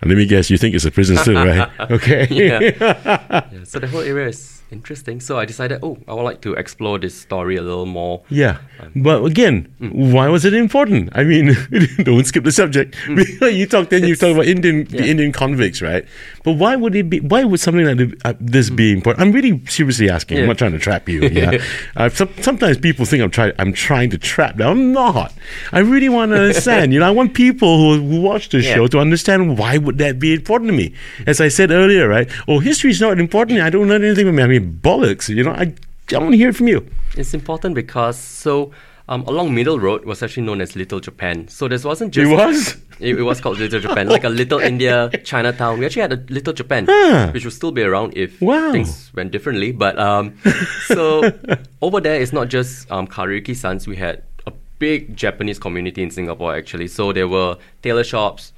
And let me guess, you think it's a prison still, right? Okay. Yeah. So the whole area is interesting. So I decided, oh, I would like to explore this story a little more. Yeah, um, but again, mm. why was it important? I mean, don't skip the subject. Mm. you talked then. You talked about Indian, the. Indian convicts, right? But why would it be? Why would something like uh, this be important? I'm really seriously asking. I'm not trying to trap you. Yeah. uh, some, sometimes people think I'm trying. I'm trying to trap them. I'm not. I really want to understand. you know, I want people who, who watch the Yeah. show to understand why would that be important to me. As I said earlier, right? Oh, history is not important. I don't know anything about me. I mean, bollocks. You know, I. I want to hear it from you. It's important because so um, along Middle Road was actually known as Little Japan. So this wasn't just It was? It, it was called Little Japan, like a Little India, Chinatown. We actually had a Little Japan, Huh. which would still be around if Wow. things went differently. But um, so over there, it's not just um, Karayuki Sans. We had a big Japanese community in Singapore actually. So there were tailor shops,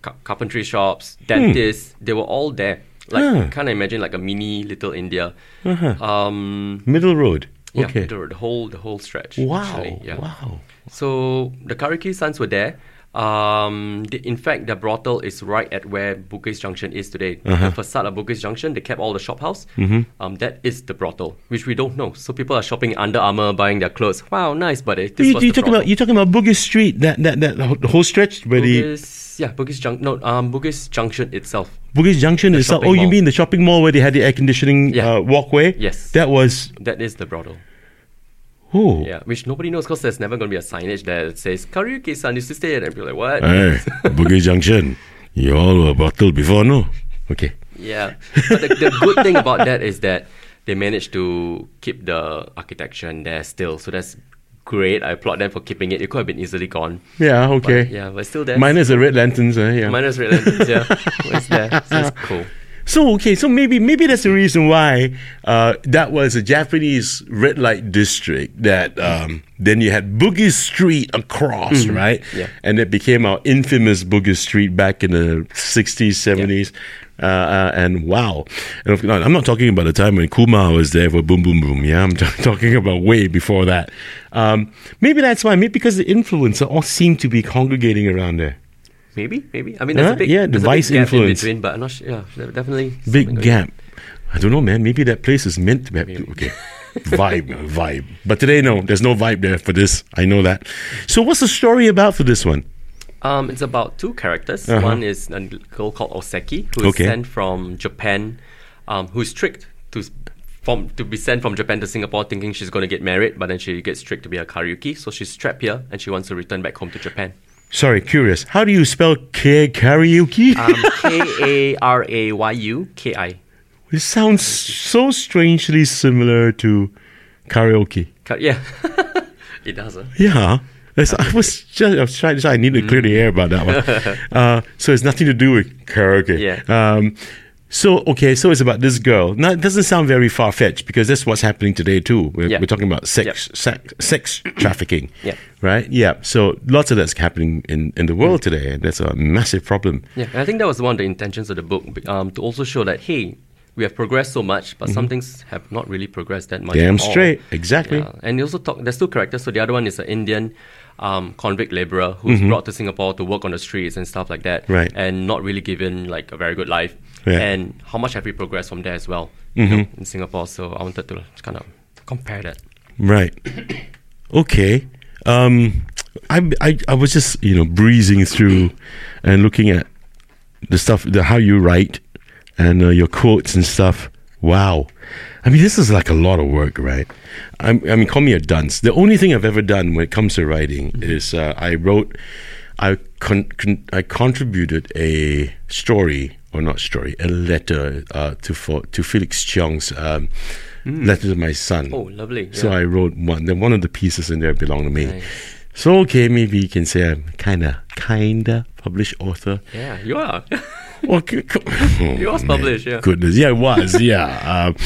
ca- carpentry shops, dentists. They were all there. Like Hmm. Huh. kind of imagine like a mini Little India. Uh-huh. Um, Middle road. Yeah, Okay. the, the whole the whole stretch. Wow. actually, yeah. Wow. So the Karayuki sans were there. Um, the, in fact, the brothel is right at where Bugis Junction is today. Uh-huh. The facade of Bugis Junction, they kept all the shop house. Mm-hmm. Um, that is the brothel, which we don't know. So people are shopping Under Armour, buying their clothes. Wow, nice, but it, this You, was you talking about you talking about Bugis Street that that that the whole stretch where the Bugis, yeah, Bugis Junction. No, um, Bugis Junction itself. Bugis Junction is. shopping Oh, you mall. mean the shopping mall where they had the air conditioning Yeah. uh, walkway? Yes. That was. That is the brothel. Oh. Yeah, which nobody knows because there's never going to be a signage there that says Karayuki San used to stay there. And people like, what? Hey, Bugis Junction. You all were bottled before, no? Okay. Yeah. But the, the good thing about that is that they managed to keep the architecture in there still. So that's great. I applaud them for keeping it. It could have been easily gone. Yeah. But Okay. yeah, but still there. Minus the red lanterns. Uh, yeah. Minus red lanterns, yeah. But it's there. So it's cool. So okay, so maybe maybe that's the reason why uh, that was a Japanese red light district. That um, then you had Bugis Street across, right? Mm-hmm. Yeah. And it became our infamous Bugis Street back in the sixties, seventies. Uh, uh, and wow, and I'm not talking about the time when Kumar was there for Boom Boom Room. Yeah, I'm t- talking about way before that. Um, maybe that's why. Maybe because the influencer all seem to be congregating around there. Maybe, maybe. I mean, there's Huh? a big, Yeah, the there's a vice big gap influence. in between, but I'm not sure. Yeah, definitely. Big gap. I don't know, man. Maybe that place is meant to be. Okay. vibe, vibe. But today, no, there's no vibe there for this. I know that. So, what's the story about for this one? Um, it's about two characters. Uh-huh. One is a girl called Oseki, who is Okay. sent from Japan, um, who's tricked to from to be sent from Japan to Singapore, thinking she's going to get married, but then she gets tricked to be a karayuki. So she's trapped here, and she wants to return back home to Japan. Sorry, curious. How do you spell K karaoke? Um, K A R A Y U K I. it sounds so strangely similar to karaoke. Ca- Yeah, it does. Huh? Yeah. That's- I was just I was trying to say I need to clear the air about that one. uh, so it's nothing to do with karaoke. Yeah. Um, so okay, so it's about this girl. Now it doesn't sound very far fetched because that's what's happening today too. We're, Yeah. we're talking about sex, sex, sex trafficking. Yeah. Right. Yeah. So lots of that's happening in in the world today, and that's a massive problem. Yeah, and I think that was one of the intentions of the book um, to also show that hey, we have progressed so much, but some things have not really progressed that much. Damn at all. straight. Exactly. Yeah. And you also talk. There's two characters. So the other one is an Indian um, convict laborer who's brought to Singapore to work on the streets and stuff like that, Mm-hmm. Right. And not really given like a very good life. Yeah. And how much have we progressed from there as well you know, in Singapore? So I wanted to kind of compare that. Right. Okay. Um, I, I I was just you know breezing through and looking at the stuff, the how you write and uh, your quotes and stuff. Wow. I mean, this is like a lot of work, right? I'm, I mean, call me a dunce. The only thing I've ever done when it comes to writing is uh, I wrote, I con- con- I contributed a story or not story, a letter uh, to for to Felix Cheong's um, letter to my son. Oh, lovely. So. I wrote one. Then one of the pieces in there belonged to me. Nice. So okay, maybe you can say I'm kinda kinda published author. yeah, you are. Well, c- c- oh, It was published, yeah. Goodness, yeah, it was, yeah. um,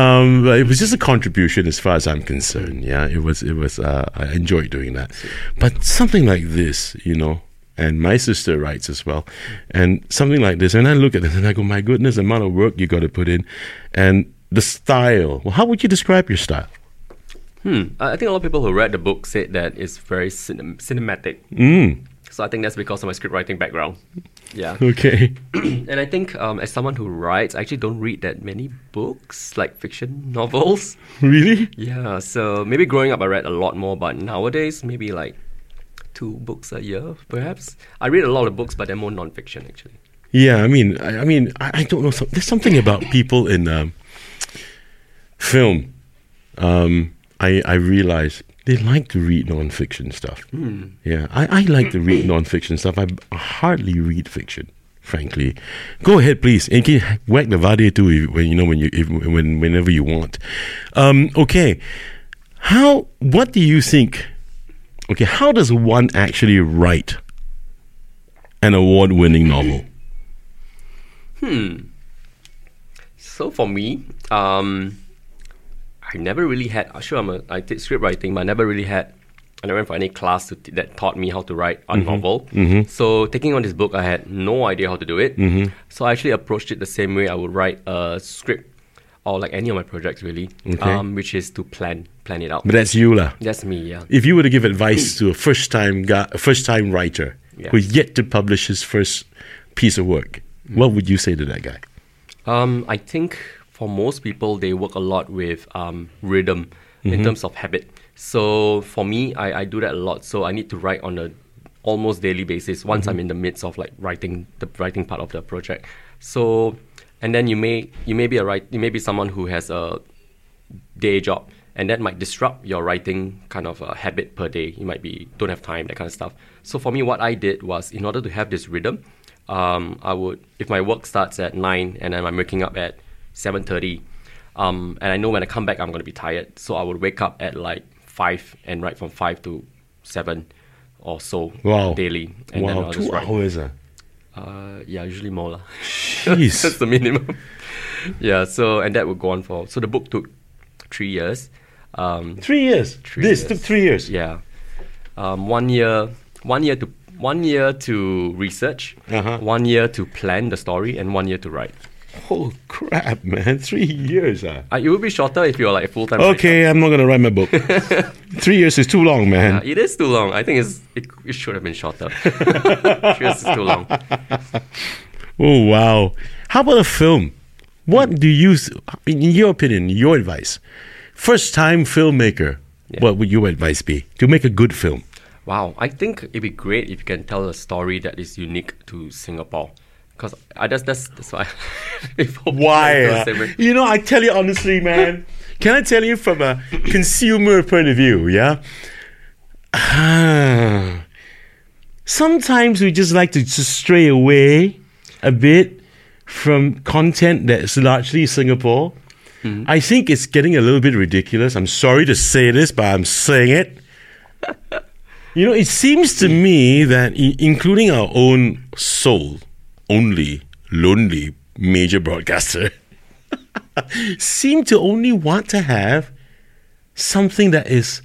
um, but it was just a contribution as far as I'm concerned. Yeah, it was. It was. Uh, I enjoyed doing that. But something like this, you know, and my sister writes as well, and something like this, and I look at it and I go, my goodness, the amount of work you got to put in, and the style. Well, how would you describe your style? Hmm. I think a lot of people who read the book said that it's very cinem- cinematic. Mm. So I think that's because of my script writing background. Yeah. Okay. and I think um, as someone who writes, I actually don't read that many books, like fiction novels. really? Yeah. So maybe growing up, I read a lot more, but nowadays, maybe like two books a year, perhaps. I read a lot of books, but they're more non-fiction actually. Yeah, I mean, I, I mean, I, I don't know. Some, there's something about people in um, film. Um, I I realize they like to read non-fiction stuff. Yeah, I, I like to read non-fiction stuff. I hardly read fiction, frankly. Go ahead, please, and you can whack the vadai too if, when you know when you if, when whenever you want. Um, okay, how? What do you think? Okay, how does one actually write an award-winning novel? Hmm. So for me, um, I never really had. Sure, I'm a, I did script writing, but I never really had. I never went for any class to, that taught me how to write a novel. So taking on this book, I had no idea how to do it. So I actually approached it the same way I would write a script, or like any of my projects really, Okay. um, which is to plan plan it out. But that's you, lah. That's me, yeah. If you were to give advice to a first-time guy, a first-time writer Yeah. who's yet to publish his first piece of work, what would you say to that guy? Um, I think for most people, they work a lot with um, rhythm in terms of habit. So for me, I, I do that a lot. So I need to write on a almost daily basis once I'm in the midst of like writing the writing part of the project. So and then you may you may be a write you may be someone who has a day job and that might disrupt your writing kind of uh, habit per day you might be don't have time that kind of stuff so for me what i did was in order to have this rhythm um, i would if my work starts at 9 and then i'm waking up at 7.30 um, and i know when i come back i'm going to be tired so i would wake up at like 5 and write from 5 to 7 or so Wow. daily and wow, two hours. ah. uh, yeah usually more lah. Jeez. That's the minimum. yeah, so and that would go on for so the book took three years. Um, Three years. Three this years. took three years. yeah, um, one year, one year to one year to research, Uh-huh. one year to plan the story, and one year to write. Oh crap, man! Three years. Ah. Uh, it would be shorter if you're like full time. Okay, I'm not gonna write my book. three years is too long, man. it is too long. I think it's it, it should have been shorter. three years is too long. Oh wow! How about a film? What do you, in your opinion, your advice, first time filmmaker? Yeah. What would your advice be to make a good film? Wow, I think it'd be great if you can tell a story that is unique to Singapore. Because I just that's, that's why. Why? feel the same way. You know, I tell you honestly, man. Can I tell you from a consumer point of view? Yeah. Ah. Sometimes we just like to just stray away a bit from content that's largely Singapore I think it's getting a little bit ridiculous. I'm sorry to say this, but I'm saying it. you know, it seems to me that, including our own sole, only, lonely major broadcaster, seem to only want to have something that is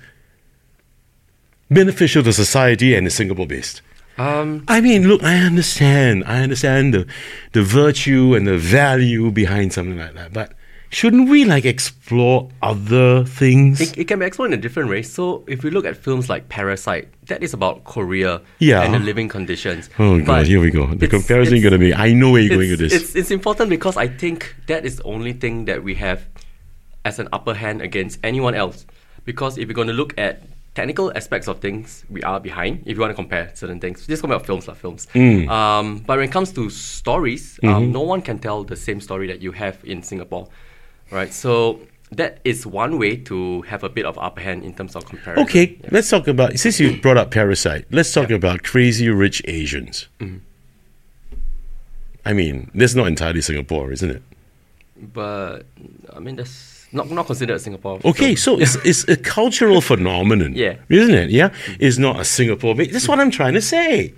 beneficial to society and is Singapore based. Um, I mean, look, I understand. I understand the the virtue and the value behind something like that. But shouldn't we like explore other things? it, it can be explored in a different way. So if we look at films like Parasite, that is about Korea Yeah. and the living conditions. oh But god, here we go. The comparison is gonna be. I know where you're going with this. It's, it's important because I think that is the only thing that we have as an upper hand against anyone else. Because if you're going to look at technical aspects of things, we are behind. If you want to compare certain things, just compare films, like films. Mm. Um, but when it comes to stories, Mm-hmm. um, no one can tell the same story that you have in Singapore, right? So that is one way to have a bit of upper hand in terms of comparison. Okay, Yeah. let's talk about since you brought up Parasite. Let's talk about Crazy Rich Asians. Mm-hmm. I mean, that's not entirely Singapore, isn't it? But I mean, that's not not considered Singapore. Okay, film. so it's, it's a cultural phenomenon, Yeah. isn't it? Yeah, it's not a Singapore. That's what I'm trying to say.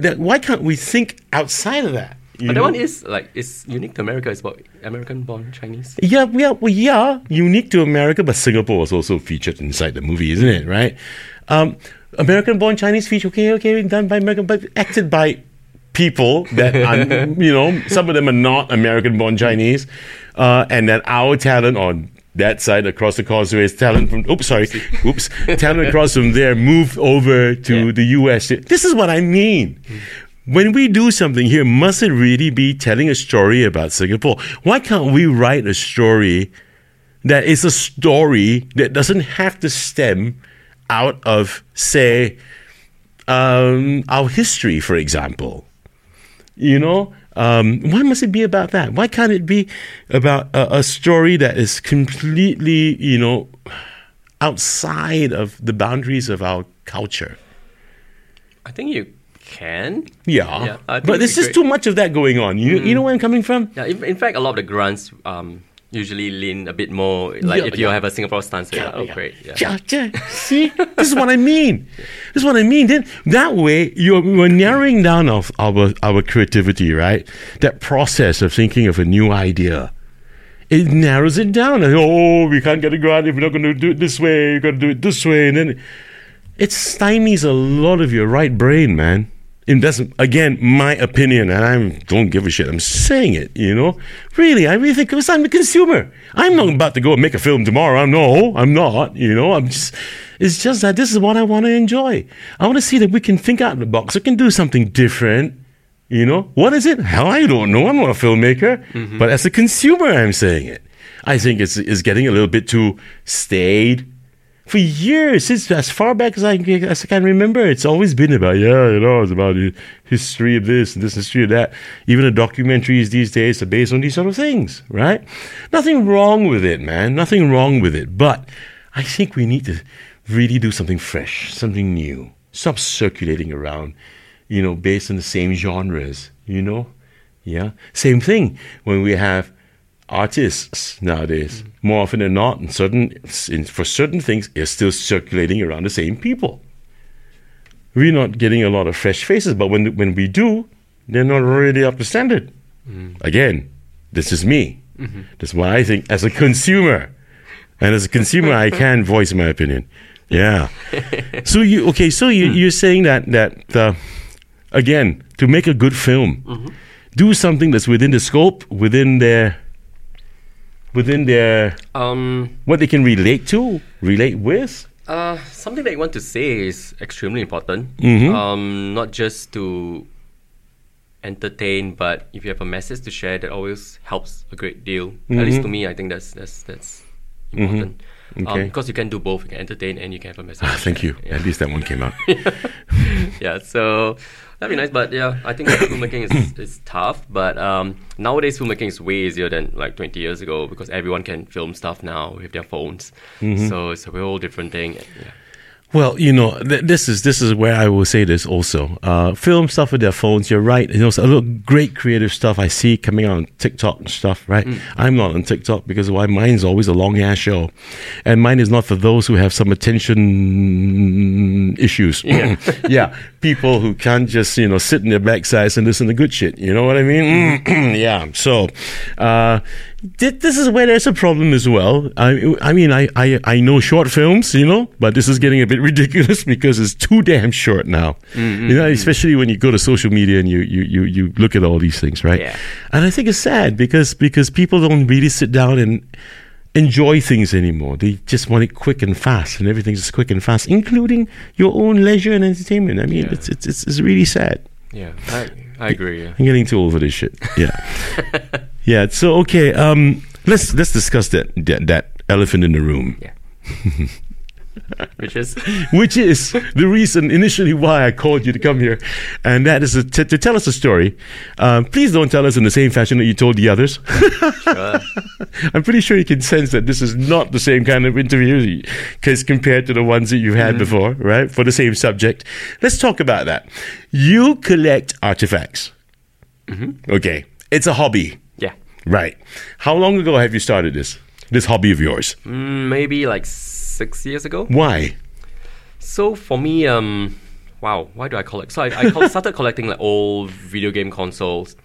That why can't we think outside of that? You But that one is like it's unique to America. It's about American-born Chinese. Yeah, yeah, well, yeah, unique to America, but Singapore was also featured inside the movie, isn't it? Right? Um, American-born Chinese feature, okay, okay, done by American, but acted by people that are, you know, some of them are not American-born Chinese, uh, and that our talent on that side across the causeway is talent from. Oops, sorry, oops, talent across from there moved over to Yeah. the U.S. This is what I mean. When we do something here, must it really be telling a story about Singapore? Why can't we write a story that is a story that doesn't have to stem out of, say, um, our history, for example? You know, um, why must it be about that? Why can't it be about a, a story that is completely, you know, outside of the boundaries of our culture? I think you can. Yeah, Yeah, but there's just too much of that going on. You, you know where I'm coming from? Yeah, in, in fact, a lot of the grants um, usually lean a bit more like Yeah, if you yeah. have a Singapore stance. Yeah, oh, great. Yeah. Yeah, yeah. See, this is what I mean. This is what I mean. Then that way, you're we're narrowing down of our our creativity, right? That process of thinking of a new idea. It narrows it down. And, oh, we can't get a grant if we're not going to do it this way. You're going to do it this way, and then it stymies a lot of your right brain, man. That's again my opinion, and I don't give a shit. I'm saying it, you know. Really, I really think because I'm a consumer. I'm not about to go and make a film tomorrow. I'm no, I'm not. You know, I'm just. It's just that this is what I want to enjoy. I want to see that we can think out of the box. We can do something different. You know, what is it? Hell, I don't know. I'm not a filmmaker, mm-hmm. but as a consumer, I'm saying it. I think it's it's getting a little bit too staid for years, since as far back as I, can- as I can remember, it's always been about, yeah, you know, it's about the history of this and this history of that. Even the documentaries these days are based on these sort of things, right? Nothing wrong with it, man. Nothing wrong with it. But I think we need to really do something fresh, something new. Stop circulating around, you know, based on the same genres, you know? Yeah. Same thing when we have artists nowadays. Mm. More often than not, in certain in, for certain things, it's still circulating around the same people. We're not getting a lot of fresh faces, but when when we do, they're not really up to standard. Mm. Again, this is me. Mm-hmm. That's why I think, as a consumer, and as a consumer, I can voice my opinion. Yeah. so you okay? So you hmm. you're saying that that uh, again to make a good film, mm-hmm. do something that's within the scope, within their within their Um, what they can relate to, relate with. uh, something that you want to say is extremely important. Mhm. Um, not just to entertain, but if you have a message to share, that always helps a great deal. At least to me, I think that's that's that's important. Um, Okay. because you can do both. You can entertain and you can have a message. Ah, thank you. At least that one came out. yeah, so that'd be nice. But yeah, I think filmmaking is, is tough. But um, nowadays, filmmaking is way easier than like 20 years ago because everyone can film stuff now with their phones. Mm-hmm. So it's a whole different thing. Yeah. Well, you know, th- this is this is where I will say this also. Uh, film stuff with their phones. You're right. You know, so a lot of great creative stuff I see coming out on TikTok and stuff. Right. I'm not on TikTok because why? Mine's always a long ass show, and mine is not for those who have some attention issues. Yeah. yeah. People who can't just you know sit in their backsides and listen to good shit. You know what I mean? yeah. So. Uh, this is where there's a problem as well. I, I mean, I, I, I know short films, you know, but this is getting a bit ridiculous because it's too damn short now. Mm-hmm. You know, especially when you go to social media and you, you, you, you look at all these things, right? Yeah. And I think it's sad because because people don't really sit down and enjoy things anymore. They just want it quick and fast, and everything's just quick and fast, including your own leisure and entertainment. I mean, Yeah. it's, it's it's it's really sad. Yeah, I, I agree. Yeah. I'm getting too old for this shit. Yeah, yeah. So okay, um, let's let's discuss that that, that elephant in the room, Yeah. Which is which is the reason initially why I called you to come here, and that is to, to, to tell us a story. Um, please don't tell us in the same fashion that you told the others. uh, I'm pretty sure you can sense that this is not the same kind of interview because compared to the ones that you've had before, right? For the same subject. Let's talk about that. You collect artifacts. Okay. It's a hobby. Yeah, Right. How long ago have you started this? This hobby of yours? mm, maybe like six years ago. Why? So for me, um, wow, why do I collect? So I, I started collecting like old video game consoles,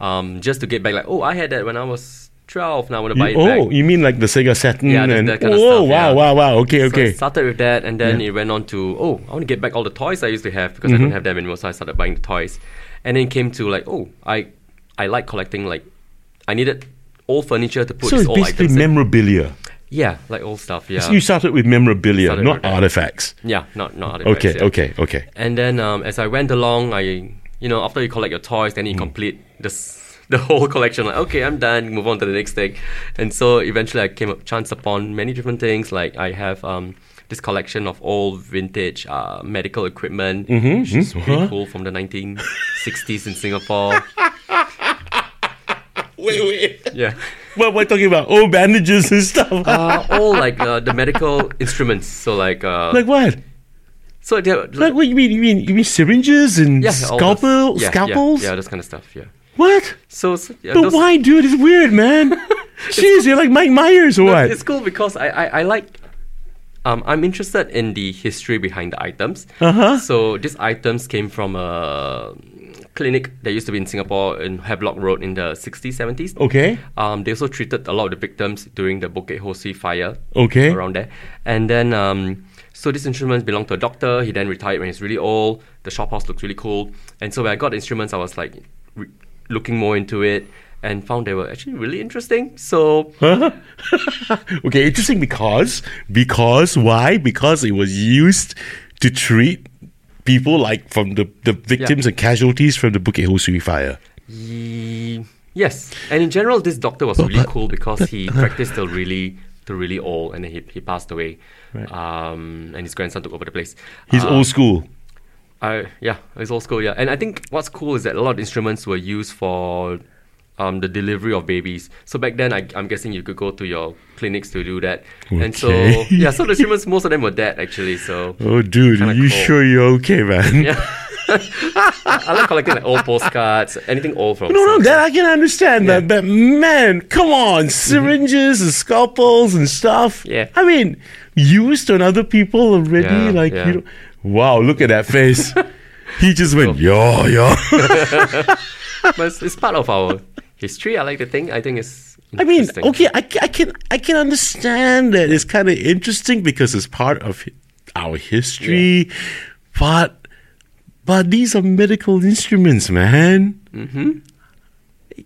um, just to get back. Like, oh, I had that when I was twelve. Now I want to buy it oh, back. you mean like the Sega Saturn? Yeah, that- and, that kind of oh, stuff, wow, yeah. wow, wow. Okay, So I okay. started with that, and then it went on to oh, I want to get back all the toys I used to have because I Mm-hmm. don't have them anymore. So I started buying the toys, and then it came to like oh, I I like collecting like I needed old furniture to put so it's old basically items. in. memorabilia. Yeah, like old stuff. Yeah, So you started with memorabilia, Started not with that. artifacts. yeah, not not artifacts, Okay, yeah. okay, okay. And then um, as I went along, I you know after you collect your toys, then you Mm. complete this the whole collection. Like okay, I'm done. Move on to the next thing. And so eventually, I came up chance upon many different things. Like I have um, this collection of old vintage uh, medical equipment, Mm-hmm, which is pretty cool from the 1960s in Singapore. Wait, wait. Yeah. What we're talking about? Oh, bandages and stuff. Uh, all like uh, the medical instruments. So like, uh, like what? so they're, Like what you mean? You mean you mean syringes and yeah, scalpel those- yeah, scalpels? Yeah, yeah, this kind of stuff. Yeah. What? So, so yeah, But those- why, dude? It's weird, man. Jeez, you're like Mike Myers or No, what? It's cool because I, I, I like um, I'm interested in the history behind the items. Uh-huh. So these items came from a clinic that used to be in Singapore in Havelock Road in the 60s, 70s. Okay. Um, they also treated a lot of the victims during the Bukit Ho Swee fire Okay. around there. And then, um, so this instrument belonged to a doctor. He then retired when he's really old. The shop house looks really cool. And so when I got the instruments, I was like re- looking more into it and found they were actually really interesting. So okay, interesting because because why? Because it was used to treat people like from the, the victims and casualties from the Bukit Ho Swee fire. Ye- yes, and in general, this doctor was really cool because he practiced till really till really old, and then he, he passed away. Um, and his grandson took over the place. He's Uh, old school. I yeah, it's old school. Yeah, and I think what's cool is that a lot of instruments were used for um, the delivery of babies. So back then, I, I'm guessing you could go to your clinics to do that. Okay. And so yeah, so the treatments, most of them were dead actually. So Oh, dude, Kinda you cool. sure you're okay, man? yeah. I like collecting like old postcards, anything old from. No, no, that I can understand. Yeah. But, but man, come on, syringes and scalpels and stuff. Yeah. I mean, used on other people already. Yeah, like yeah. you know, wow, look at that face. he just went yo yo. but it's, it's part of our history. I like to think. I think it's. I mean, okay, I, I can I can understand that it's kind of interesting because it's part of our history, but but these are medical instruments, man. Mm-hmm.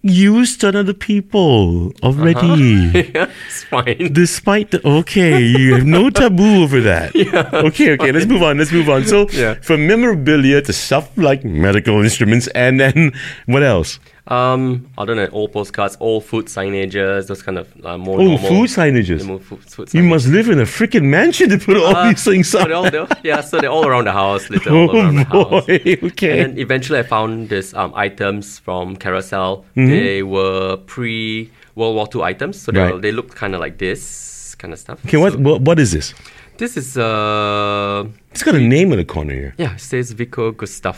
Used on other people already. yeah, it's fine. Despite the okay, you have no taboo over that. okay, okay, let's move on. Let's move on. So, Yeah. from memorabilia to stuff like medical instruments, and then what else? Um, other know, all postcards, all food signages, those kind of uh, more Oh, normal. food signages. the more food, food You must live in a freaking mansion to put all Uh, these things so up. they're, yeah, so they're all around the house, littered all around the Oh house. boy, okay. And eventually I found these um, items from Carousell. Mm-hmm. They were pre World War II items, so they, Right. they looked kind of like this kind of stuff. okay, what, So what what is this? This is uh It's got a name in the corner here. yeah, it says Vico Gustav.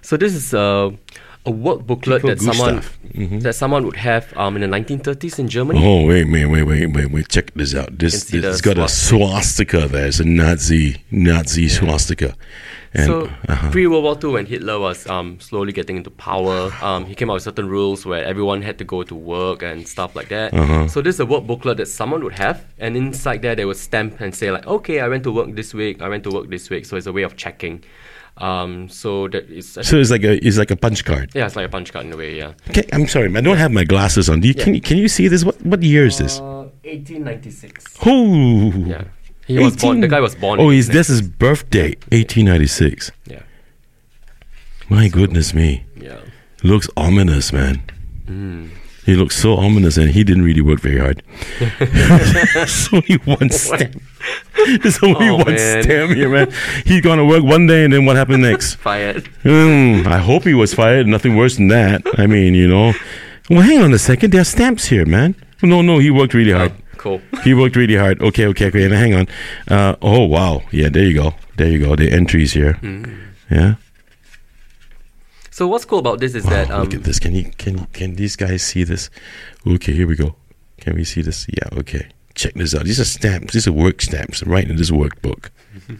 So this is uh, a work booklet Vico that someone Gustav. that someone would have um, in the 1930s in Germany. Oh wait, wait, wait, wait, wait, wait! Check this out. This, can this it's got a swastika there. It's a Nazi Nazi swastika. And So uh-huh. pre World War II, when Hitler was um, slowly getting into power, um, he came out with certain rules where everyone had to go to work and stuff like that. Uh-huh. So this is a work booklet that someone would have, and inside there they would stamp and say like, okay, I went to work this week, I went to work this week. So it's a way of checking. Um, so that is so it's like a it's like a punch card. yeah, it's like a punch card in a way. Yeah. Okay, I'm sorry, man. I don't have my glasses on. Do you, Can you can you see this? What what year is this? Uh, 1896. Oh, Yeah. He was born. The guy was born. Oh, in he's this is birthday, 1896. Yeah. My goodness me, Yeah. looks ominous, man. Mm. He looked so ominous, and he didn't really work very hard. There's only one stamp. There's only Oh, one man. stamp here, man. He's gonna work one day, and then what happened next? Fired. Hmm, I hope he was fired. Nothing worse than that. I mean, you know. Well, hang on a second. There are stamps here, man. No, no, he worked really hard. Cool. He worked really hard. Okay, okay, okay. Hang on. Uh, oh wow, yeah. There you go. There you go. The entries here. Mm. Yeah. So what's cool about this is Wow, that um, look at this. Can you can can these guys see this? Okay, here we go. Can we see this? Yeah. Okay. Check this out. These are stamps. These are work stamps. Right in this workbook.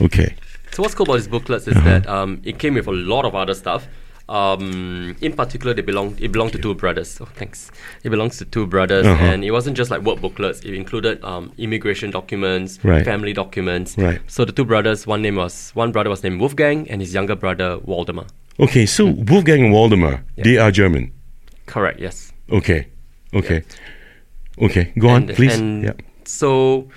Okay. So what's cool about these booklets is that um, it came with a lot of other stuff. Um, in particular, they belong. It belonged to two brothers. Oh, thanks. It belongs to two brothers, Uh-huh. and it wasn't just like work booklets. It included um, immigration documents, Right. family documents. Right. So the two brothers, one name was one brother was named Wolfgang, and his younger brother Waldemar. Okay. So hmm. Wolfgang and Waldemar, they are German. Correct. Yes. Okay. Okay. Okay. Go on, please. And yeah. so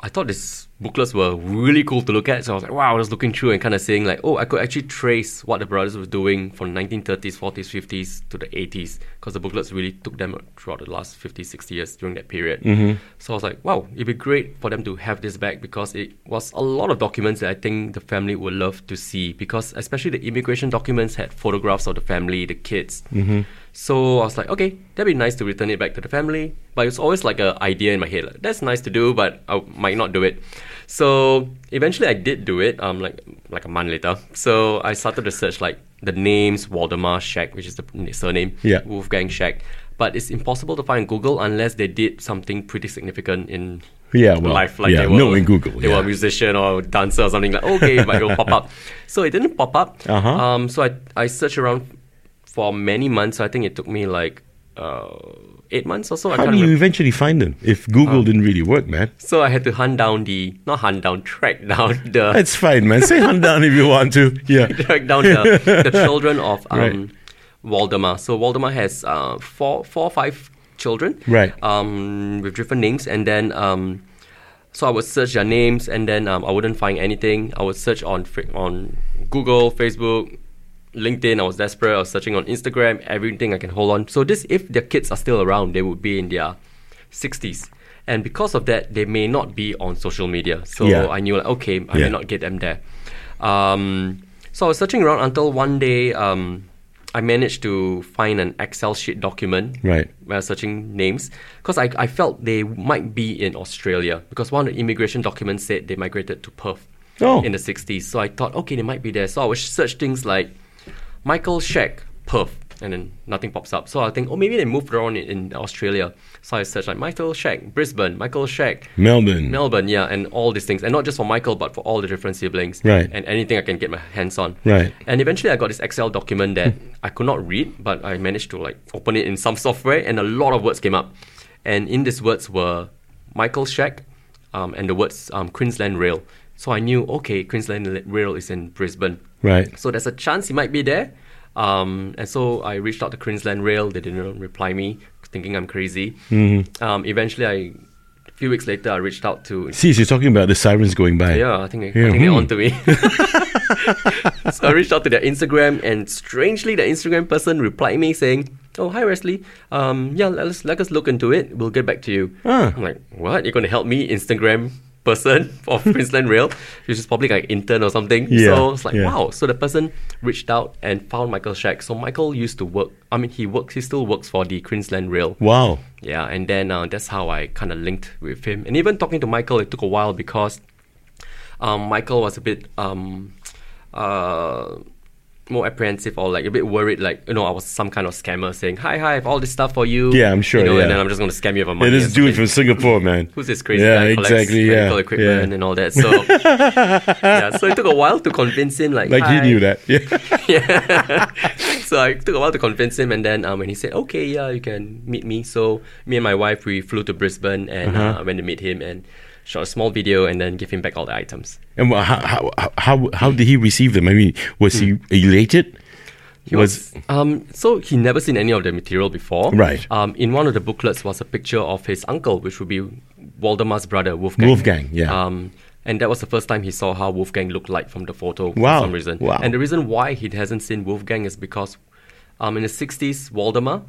I thought these booklets were really cool to look at. So I was like, wow, I was looking through and kind of saying like, oh, I could actually trace what the brothers were doing from 1930s, 40s, 50s to the 80s because the booklets really took them throughout the last 50, 60 years during that period. Mm-hmm. So I was like, wow, it'd be great for them to have this back because it was a lot of documents that I think the family would love to see because especially the immigration documents had photographs of the family, the kids. Mm-hmm. So I was like, okay, that'd be nice to return it back to the family. But it's always like an idea in my head. Like, That's nice to do, but I might not do it. So eventually, I did do it. Um, like like a month later. So I started to search like the names Waldemar Shack, which is the surname. Yeah. Wolfgang Shack. But it's impossible to find Google unless they did something pretty significant in Yeah, well, life. Like yeah, they were, knowing Google, they were a musician or dancer or something like okay, but it'll pop up. So it didn't pop up. Uh-huh. Um, so I I searched around for many months. I think it took me like uh, eight months or so. I How do you remember. eventually find them if Google didn't really work, man? So I had to hunt down the not hunt down, track down the That's fine, man. Say hunt down if you want to. Yeah. track down the, the children of um, Right. Waldemar. So Waldemar has uh, four, four, or five children, Right. Um, with different names, and then um, so I would search their names, and then um, I wouldn't find anything. I would search on on Google, Facebook, LinkedIn. I was desperate. I was searching on Instagram, everything I can hold on. So this, if their kids are still around, they would be in their sixties. And because of that, they may not be on social media. So Yeah. I knew, like, okay, I Yeah. may not get them there. Um, so I was searching around until one day um, I managed to find an Excel sheet document Right. while searching names because I, I felt they might be in Australia because one of the immigration documents said they migrated to Perth Oh. in the 60s. So I thought, okay, they might be there. So I would search things like Michael Shack, Perth, and then nothing pops up. So I think, oh, maybe they moved around in, in Australia. So I searched like Michael Shack, Brisbane, Michael Shack, Melbourne. Melbourne, yeah, and all these things, and not just for Michael, but for all the different siblings, Right. And anything I can get my hands on, Right. And eventually, I got this Excel document that I could not read, but I managed to like open it in some software, and a lot of words came up, and in these words were Michael Shack, um, and the words um, Queensland Rail. So I knew, okay, Queensland Rail is in Brisbane, Right. so there's a chance he might be there. Um, and so I reached out to Queensland Rail. They didn't reply me, thinking I'm crazy. Mm-hmm. Um, eventually, I, a few weeks later, I reached out to. See, so you're talking about the sirens going by. Yeah, I think, Yeah, I think they're hmm. on to me. so I reached out to their Instagram, and strangely, the Instagram person replied me saying, "Oh, hi Wesley. Um, yeah, let us let us look into it. We'll get back to you." Ah. I'm like, "What? You're going to help me, Instagram person of Queensland Rail, which is probably like intern or something?" Yeah, So it's like, yeah. wow. So the person reached out and found Michael Shack. So Michael used to work. I mean, he works. He still works for the Queensland Rail. Wow. Yeah, and then uh, that's how I kind of linked with him. And even talking to Michael, it took a while because um, Michael was a bit um, uh, more apprehensive or like a bit worried, like you know, I was some kind of scammer saying, "Hi, hi, I have all this stuff for you." Yeah, I'm sure, You know, yeah. and then I'm just going to scam you for money. Yeah, this dude from Singapore, man. Who's this crazy Yeah, guy? collects exactly, yeah, equipment yeah. and all that. So yeah, so it took a while to convince him. Like, Like he knew that. Yeah. yeah. so I took a while to convince him, and then um, when he said, "Okay, yeah, you can meet me," so me and my wife we flew to Brisbane and Uh-huh. uh, went to meet him and shot a small video and then give him back all the items. And how, how how how did he receive them? I mean, was he elated? He was, um, so he never seen any of the material before. Right. Um, in one of the booklets was a picture of his uncle, which would be Waldemar's brother, Wolfgang. Wolfgang, yeah. Um, and that was the first time he saw how Wolfgang looked like from the photo Wow, for some reason. wow. And the reason why he hasn't seen Wolfgang is because um, in the 60s, Waldemar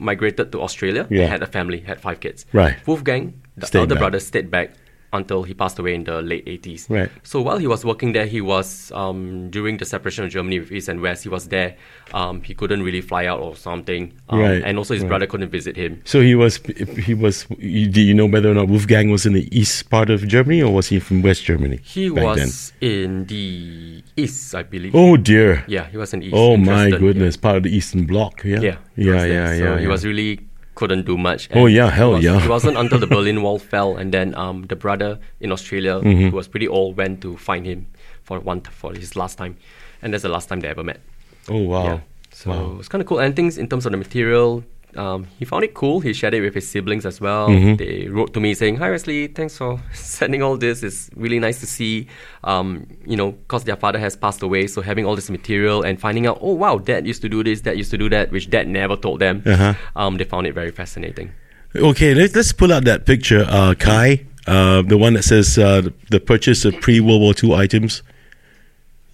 migrated to Australia Yeah. and had a family, had five kids. Right. Wolfgang, the Stayed elder back. brother, stayed back until he passed away in the late 80s. Right. So while he was working there, he was um, during the separation of Germany with East and West. He was there. Um, he couldn't really fly out or something, um, Right, and also his right. brother couldn't visit him. So he was he was. you- Do you know whether or not Wolfgang was in the east part of Germany or was he from West Germany? He was in the east, I believe. Oh dear. Yeah, he was in east. Oh my goodness, part of the Eastern Bloc. Yeah. Yeah, Yeah. Yeah. So yeah. he yeah. was really couldn't do much. Oh, yeah, hell it was- yeah. It wasn't until the Berlin Wall fell, and then um, the brother in Australia, Mm-hmm. who was pretty old, went to find him for one for his last time, and that's the last time they ever met. Oh wow. Yeah. So Wow. it's kind of cool. And things in terms of the material, um, he found it cool. He shared it with his siblings as well. Mm-hmm. They wrote to me saying, "Hi Wesley, thanks for sending all this. It's really nice to see. Um, you know, because their father has passed away, so having all this material and finding out, oh wow, dad used to do this, dad used to do that, which dad never told them. Uh-huh. Um, they found it very fascinating. Okay, let's let's pull out that picture, uh, Kai. Uh, the one that says uh, the purchase of pre World War II items.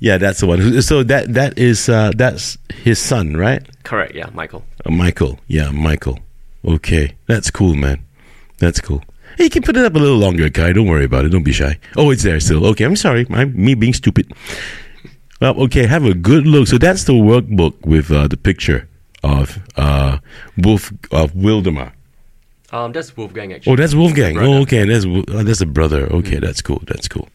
Yeah, that's the one. So that that is uh, that's his son, right? Correct. Yeah, Michael. Uh, Michael. Yeah, Michael. Okay, that's cool, man. That's cool. Hey, you can put it up a little longer, Kai. Don't worry about it. Don't be shy. Oh, it's there still. Okay, I'm sorry. I'm me being stupid. Well, okay, have a good look. So that's the workbook with uh, the picture of uh, Wolf of Wildemar. Um, that's Wolfgang actually. Oh, that's Wolfgang. brother. Oh, okay. That's uh, that's a brother. Okay, that's cool. That's cool.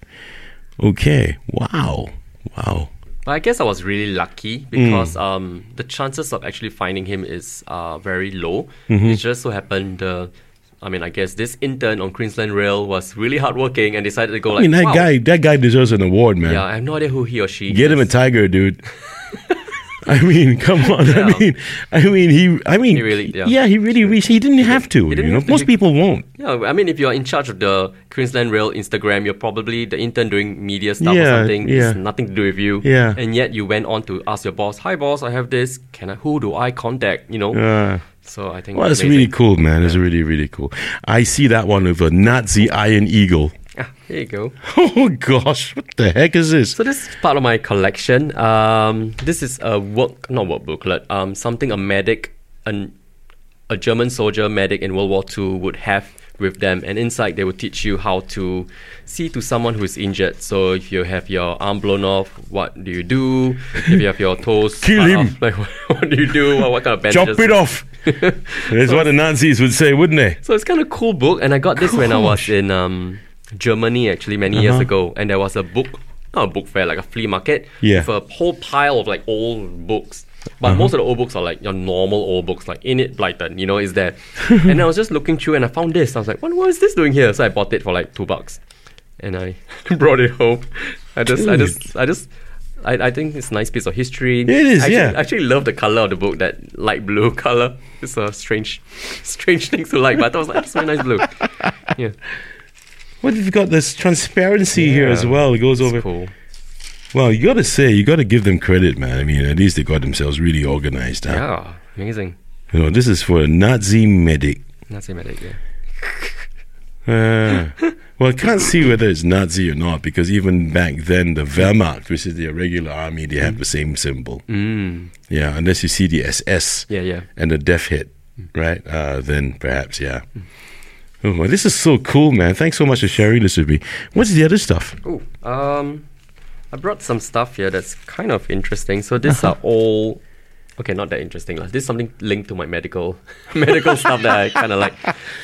Okay. Wow. Wow. I guess I was really lucky Mm. because um, the chances of actually finding him is uh, very low. Mm-hmm. It just so happened, uh, I mean, I guess this intern on Queensland Rail was really hardworking and decided to go I like, mean, that wow. guy. That guy deserves an award, man. Yeah, I have no idea who he or she. Get him a tiger, dude. I mean, come on. I mean, I mean, he. I mean, He really- yeah. he really. He, he didn't have to. didn't you know, to. most people won't. Yeah, I mean, if you're in charge of the Queensland Rail Instagram, you're probably the intern doing media stuff or something. yeah. It's nothing to do with you. Yeah. And yet you went on to ask your boss, "Hi, boss, I have this. Can I? Who do I contact? You know." Uh, So I think. well, it's amazing. really cool, man. It's really, really cool. I see that one with a Nazi Iron Eagle. Here you go. Oh gosh, what the heck is this? So this is part of my collection. Um, this is a work, not work booklet. Um, something a medic, an, a German soldier medic in World War II would have with them, and inside they would teach you how to see to someone who is injured. So if you have your arm blown off, what do you do? if you have your toes Kill him. off, like what do you do? What, what kind of bandages? Chop it off. That's what the Nazis would say, wouldn't they? So it's kind of cool book, and I got this when I was in um, Germany actually many years Uh-huh. ago, and there was a book, not a book fair, like a flea market, Yeah. with a whole pile of like old books. But Uh-huh. most of the old books are like your normal old books, like Enid Blyton, you know, is there. and I was just looking through and I found this. I was like, what, what is this doing here? So I bought it for like two bucks, and I brought it home. I just, I just, I just. I, I think it's a nice piece of history. It is, I actually, yeah. I actually love the color of the book, that light blue color. It's a strange, strange thing to like, but I was like, it's very nice blue. Yeah, Well, you've got this transparency here as well. It goes over. cool. Well, you got to say, you got to give them credit, man. I mean, at least they got themselves really organized. Huh? Yeah, amazing. You know, this is for a Nazi medic. Not medic, yeah. Uh, well, I can't see whether it's Nazi or not because even back then, the Wehrmacht, which is the irregular army, they have the same symbol. Mm. Yeah, unless you see the SS Yeah, yeah. and the death hit, right? Uh, then perhaps, yeah. Oh, well, this is so cool, man. Thanks so much for sharing this with me. What's the other stuff? Oh, um, I brought some stuff here that's kind of interesting. So these Uh-huh. are all okay, not that interesting. This is something linked to my medical medical stuff that I kind of like.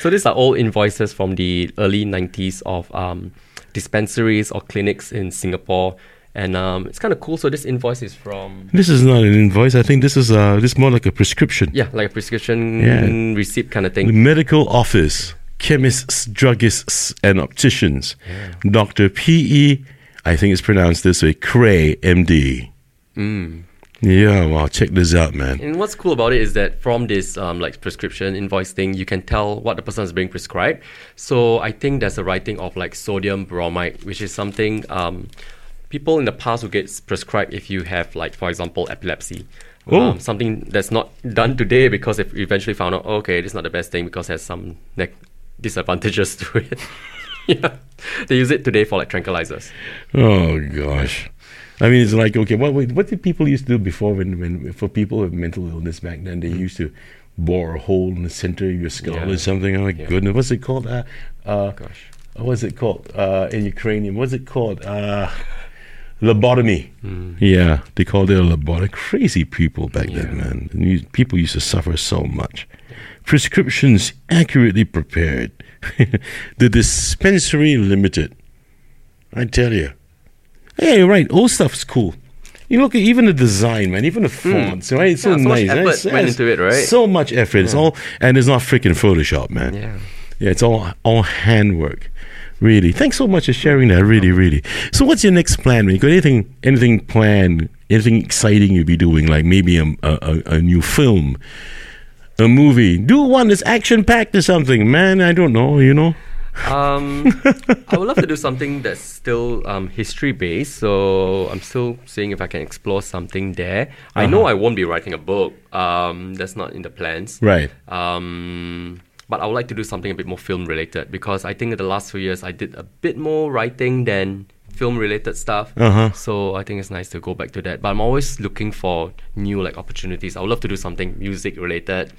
So these are all invoices from the early '90s of um, dispensaries or clinics in Singapore. And um, it's kind of cool. So this invoice is from This is not an invoice. I think this is uh this is more like a prescription. yeah, like a prescription Yeah. receipt kind of The thing. medical office, chemists, druggists, and opticians. Dr. P.E., I think it's pronounced this way, Cray, M.D. Mm. Yeah, wow, check this out, man. And what's cool about it is that from this um, like prescription invoice thing, you can tell what the person is being prescribed. So I think there's a writing of like sodium bromide, which is something um, people in the past would get prescribed if you have like, for example, epilepsy. Oh. Um, something that's not done today because if you eventually found out, okay, this is not the best thing because it has some neg- disadvantages to it. yeah, they use it today for like tranquilizers. Oh gosh. I mean, it's like okay. What what did people used to do before when, when for people with mental illness back then? They used to bore a hole in the center of your skull Yeah. or something. Oh my Yeah. goodness, what's it called? Uh, uh, Gosh. what's it called uh, in Ukrainian? What's it called? Uh, lobotomy. Yeah, they called it a lobotomy. Crazy people back then, man. People used to suffer so much. Prescriptions accurately prepared. the dispensary limited. I tell you. Hey, you're right. Old stuff's cool. You look at even the design, man. Even the fonts, right? It's so, Hmm. Yeah, so much nice. effort It's- went into it, right? So much effort. It's all, and it's not freaking Photoshop, man. Yeah. Yeah, it's all all handwork. Really. Thanks so much for sharing that. Really, really. So, what's your next plan? man? You got anything anything planned? Anything exciting you'll be doing? Like maybe a, a, a new film, a movie. Do one that's action packed or something, man. I don't know. You know. Um, I would love to do something that's still um, history based. So I'm still seeing if I can explore something there. I know I won't be writing a book. Um, that's not in the plans. Right. Um, but I would like to do something a bit more film related because I think in the last few years I did a bit more writing than film related stuff. Uh-huh. So I think it's nice to go back to that. But I'm always looking for new like opportunities. I would love to do something music related,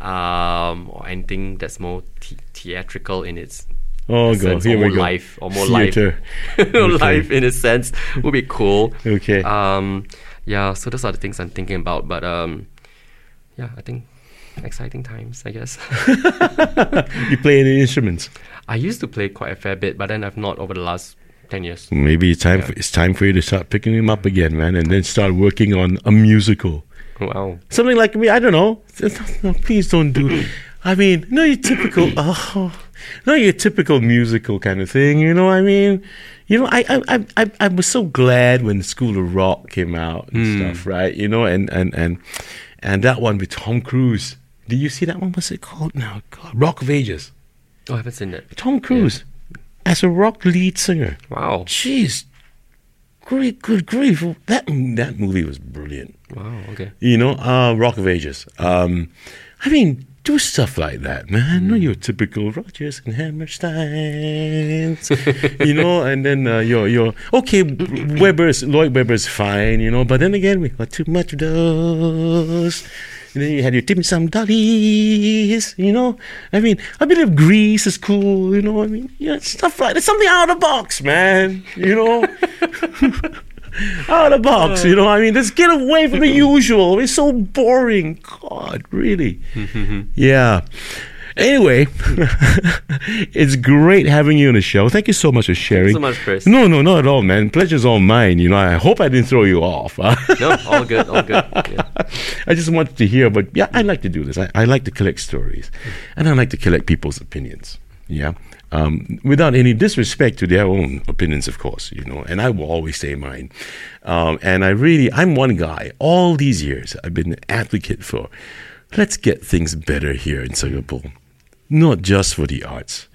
um, or anything that's more the- theatrical in its Oh, go. sense, Here or we more go. life, or more Theater. life, Okay. life in a sense would be cool. Okay. Um, yeah. So those are the things I'm thinking about. But um, yeah, I think exciting times. I guess. You play any instruments? I used to play quite a fair bit, but then I've not over the last ten years. Maybe it's time. Yeah. For, it's time for you to start picking him up again, man, and then start working on a musical. Wow. Something like me, I don't know. No, please don't do. I mean, no, your typical. Oh, no, your typical musical kind of thing. You know, I mean, you know, I, I, I, I, was so glad when School of Rock came out and hmm. stuff, right? You know, and and and and that one with Tom Cruise. Did you see that one? What's it called now? God, Rock of Ages. Oh, I haven't seen that. Tom Cruise as a rock lead singer. Wow. Jeez, great, good grief! That that movie was brilliant. Wow. Okay. You know, uh, Rock of Ages. Um, I mean, do stuff like that, man. Not your typical Rodgers and Hammersteins. you know, and then uh, your your okay, Webber's Lloyd Webber's fine, you know, but then again, we got too much of those. And then you had your dim sum dollies, you know. I mean, a bit of grease is cool, you know. I mean, yeah, stuff like that's something out of the box, man. You know, out of the box, you know. I mean, let's get away from the usual. It's so boring. God, really. yeah. Anyway, it's great having you on the show. Thank you so much for sharing. so much, Chris. No, no, not at all, man. Pleasure's all mine. You know, I hope I didn't throw you off. No, all good. All good. Yeah. I just wanted to hear, but yeah, I like to do this. I, I like to collect stories, and I like to collect people's opinions. Yeah, um, without any disrespect to their own opinions, of course. You know, and I will always say mine. Um, and I really, I'm one guy. All these years, I've been an advocate for. Let's get things better here in Singapore, not just for the arts,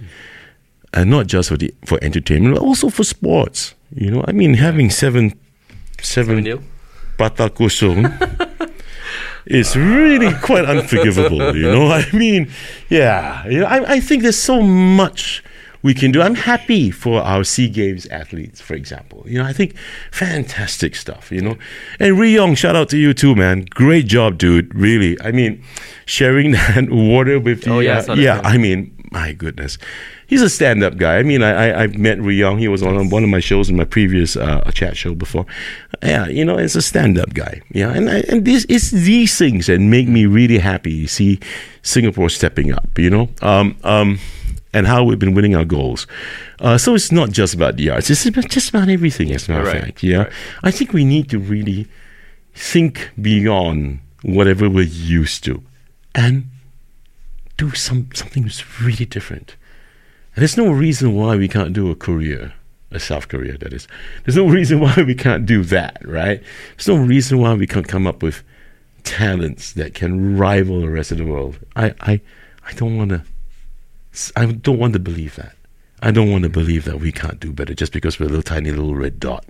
and not just for the for entertainment, but also for sports. You know, I mean, having seven, seven, Seven? Pata Kosong is really quite unforgivable, you know? I mean, yeah, you know, I, I think there's so much we can do. I'm happy for our SEA Games athletes, for example. You know, I think fantastic stuff, you know? And Ryong, shout out to you too, man. Great job, dude. Really. I mean, sharing that water with the. Oh, yeah, I uh, yeah. I mean, my goodness. He's a stand up guy. I mean, I, I, I've met Ryong. He was on one of my shows in my previous uh, chat show before. Yeah, you know, it's a stand up guy. Yeah, and, I, and this it's these things that make me really happy to see Singapore stepping up, you know? Um, um, and how we've been winning our goals. Uh, so it's not just about the arts; it's about, just about everything. As a matter of Right, fact, yeah. right. I think we need to really think beyond whatever we're used to, and do some something that's really different. And there's no reason why we can't do a Korea, a South Korea, that is. There's no reason why we can't do that, right? There's no reason why we can't come up with talents that can rival the rest of the world. I, I, I don't want to. I don't want to believe that. I don't want to believe that we can't do better just because we're a little tiny little red dot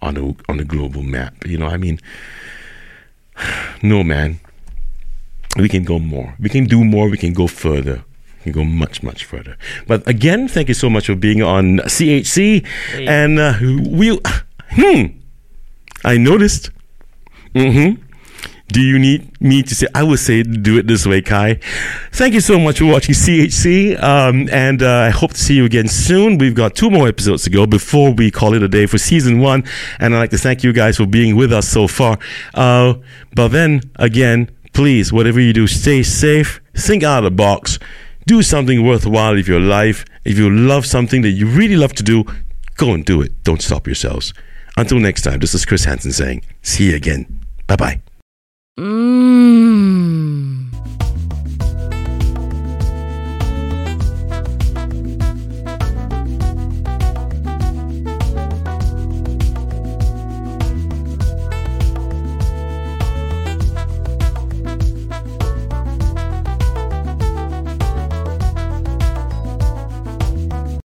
on a on a global map. You know, I mean, no, man. We can go more. We can do more. We can go further. We can go much, much further. But again, thank you so much for being on CHC. And uh, we'll. Hmm. I noticed. Mm-hmm. Do you need me to say? I would say do it this way, Kai. Thank you so much for watching CHC, um, and uh, I hope to see you again soon. We've got two more episodes to go before we call it a day for season one, and I'd like to thank you guys for being with us so far. Uh, but then again, please, whatever you do, stay safe. Think out of the box. Do something worthwhile of your life. If you love something that you really love to do, go and do it. Don't stop yourselves. Until next time, this is Chris Hansen saying, see you again. Bye bye. 嗯。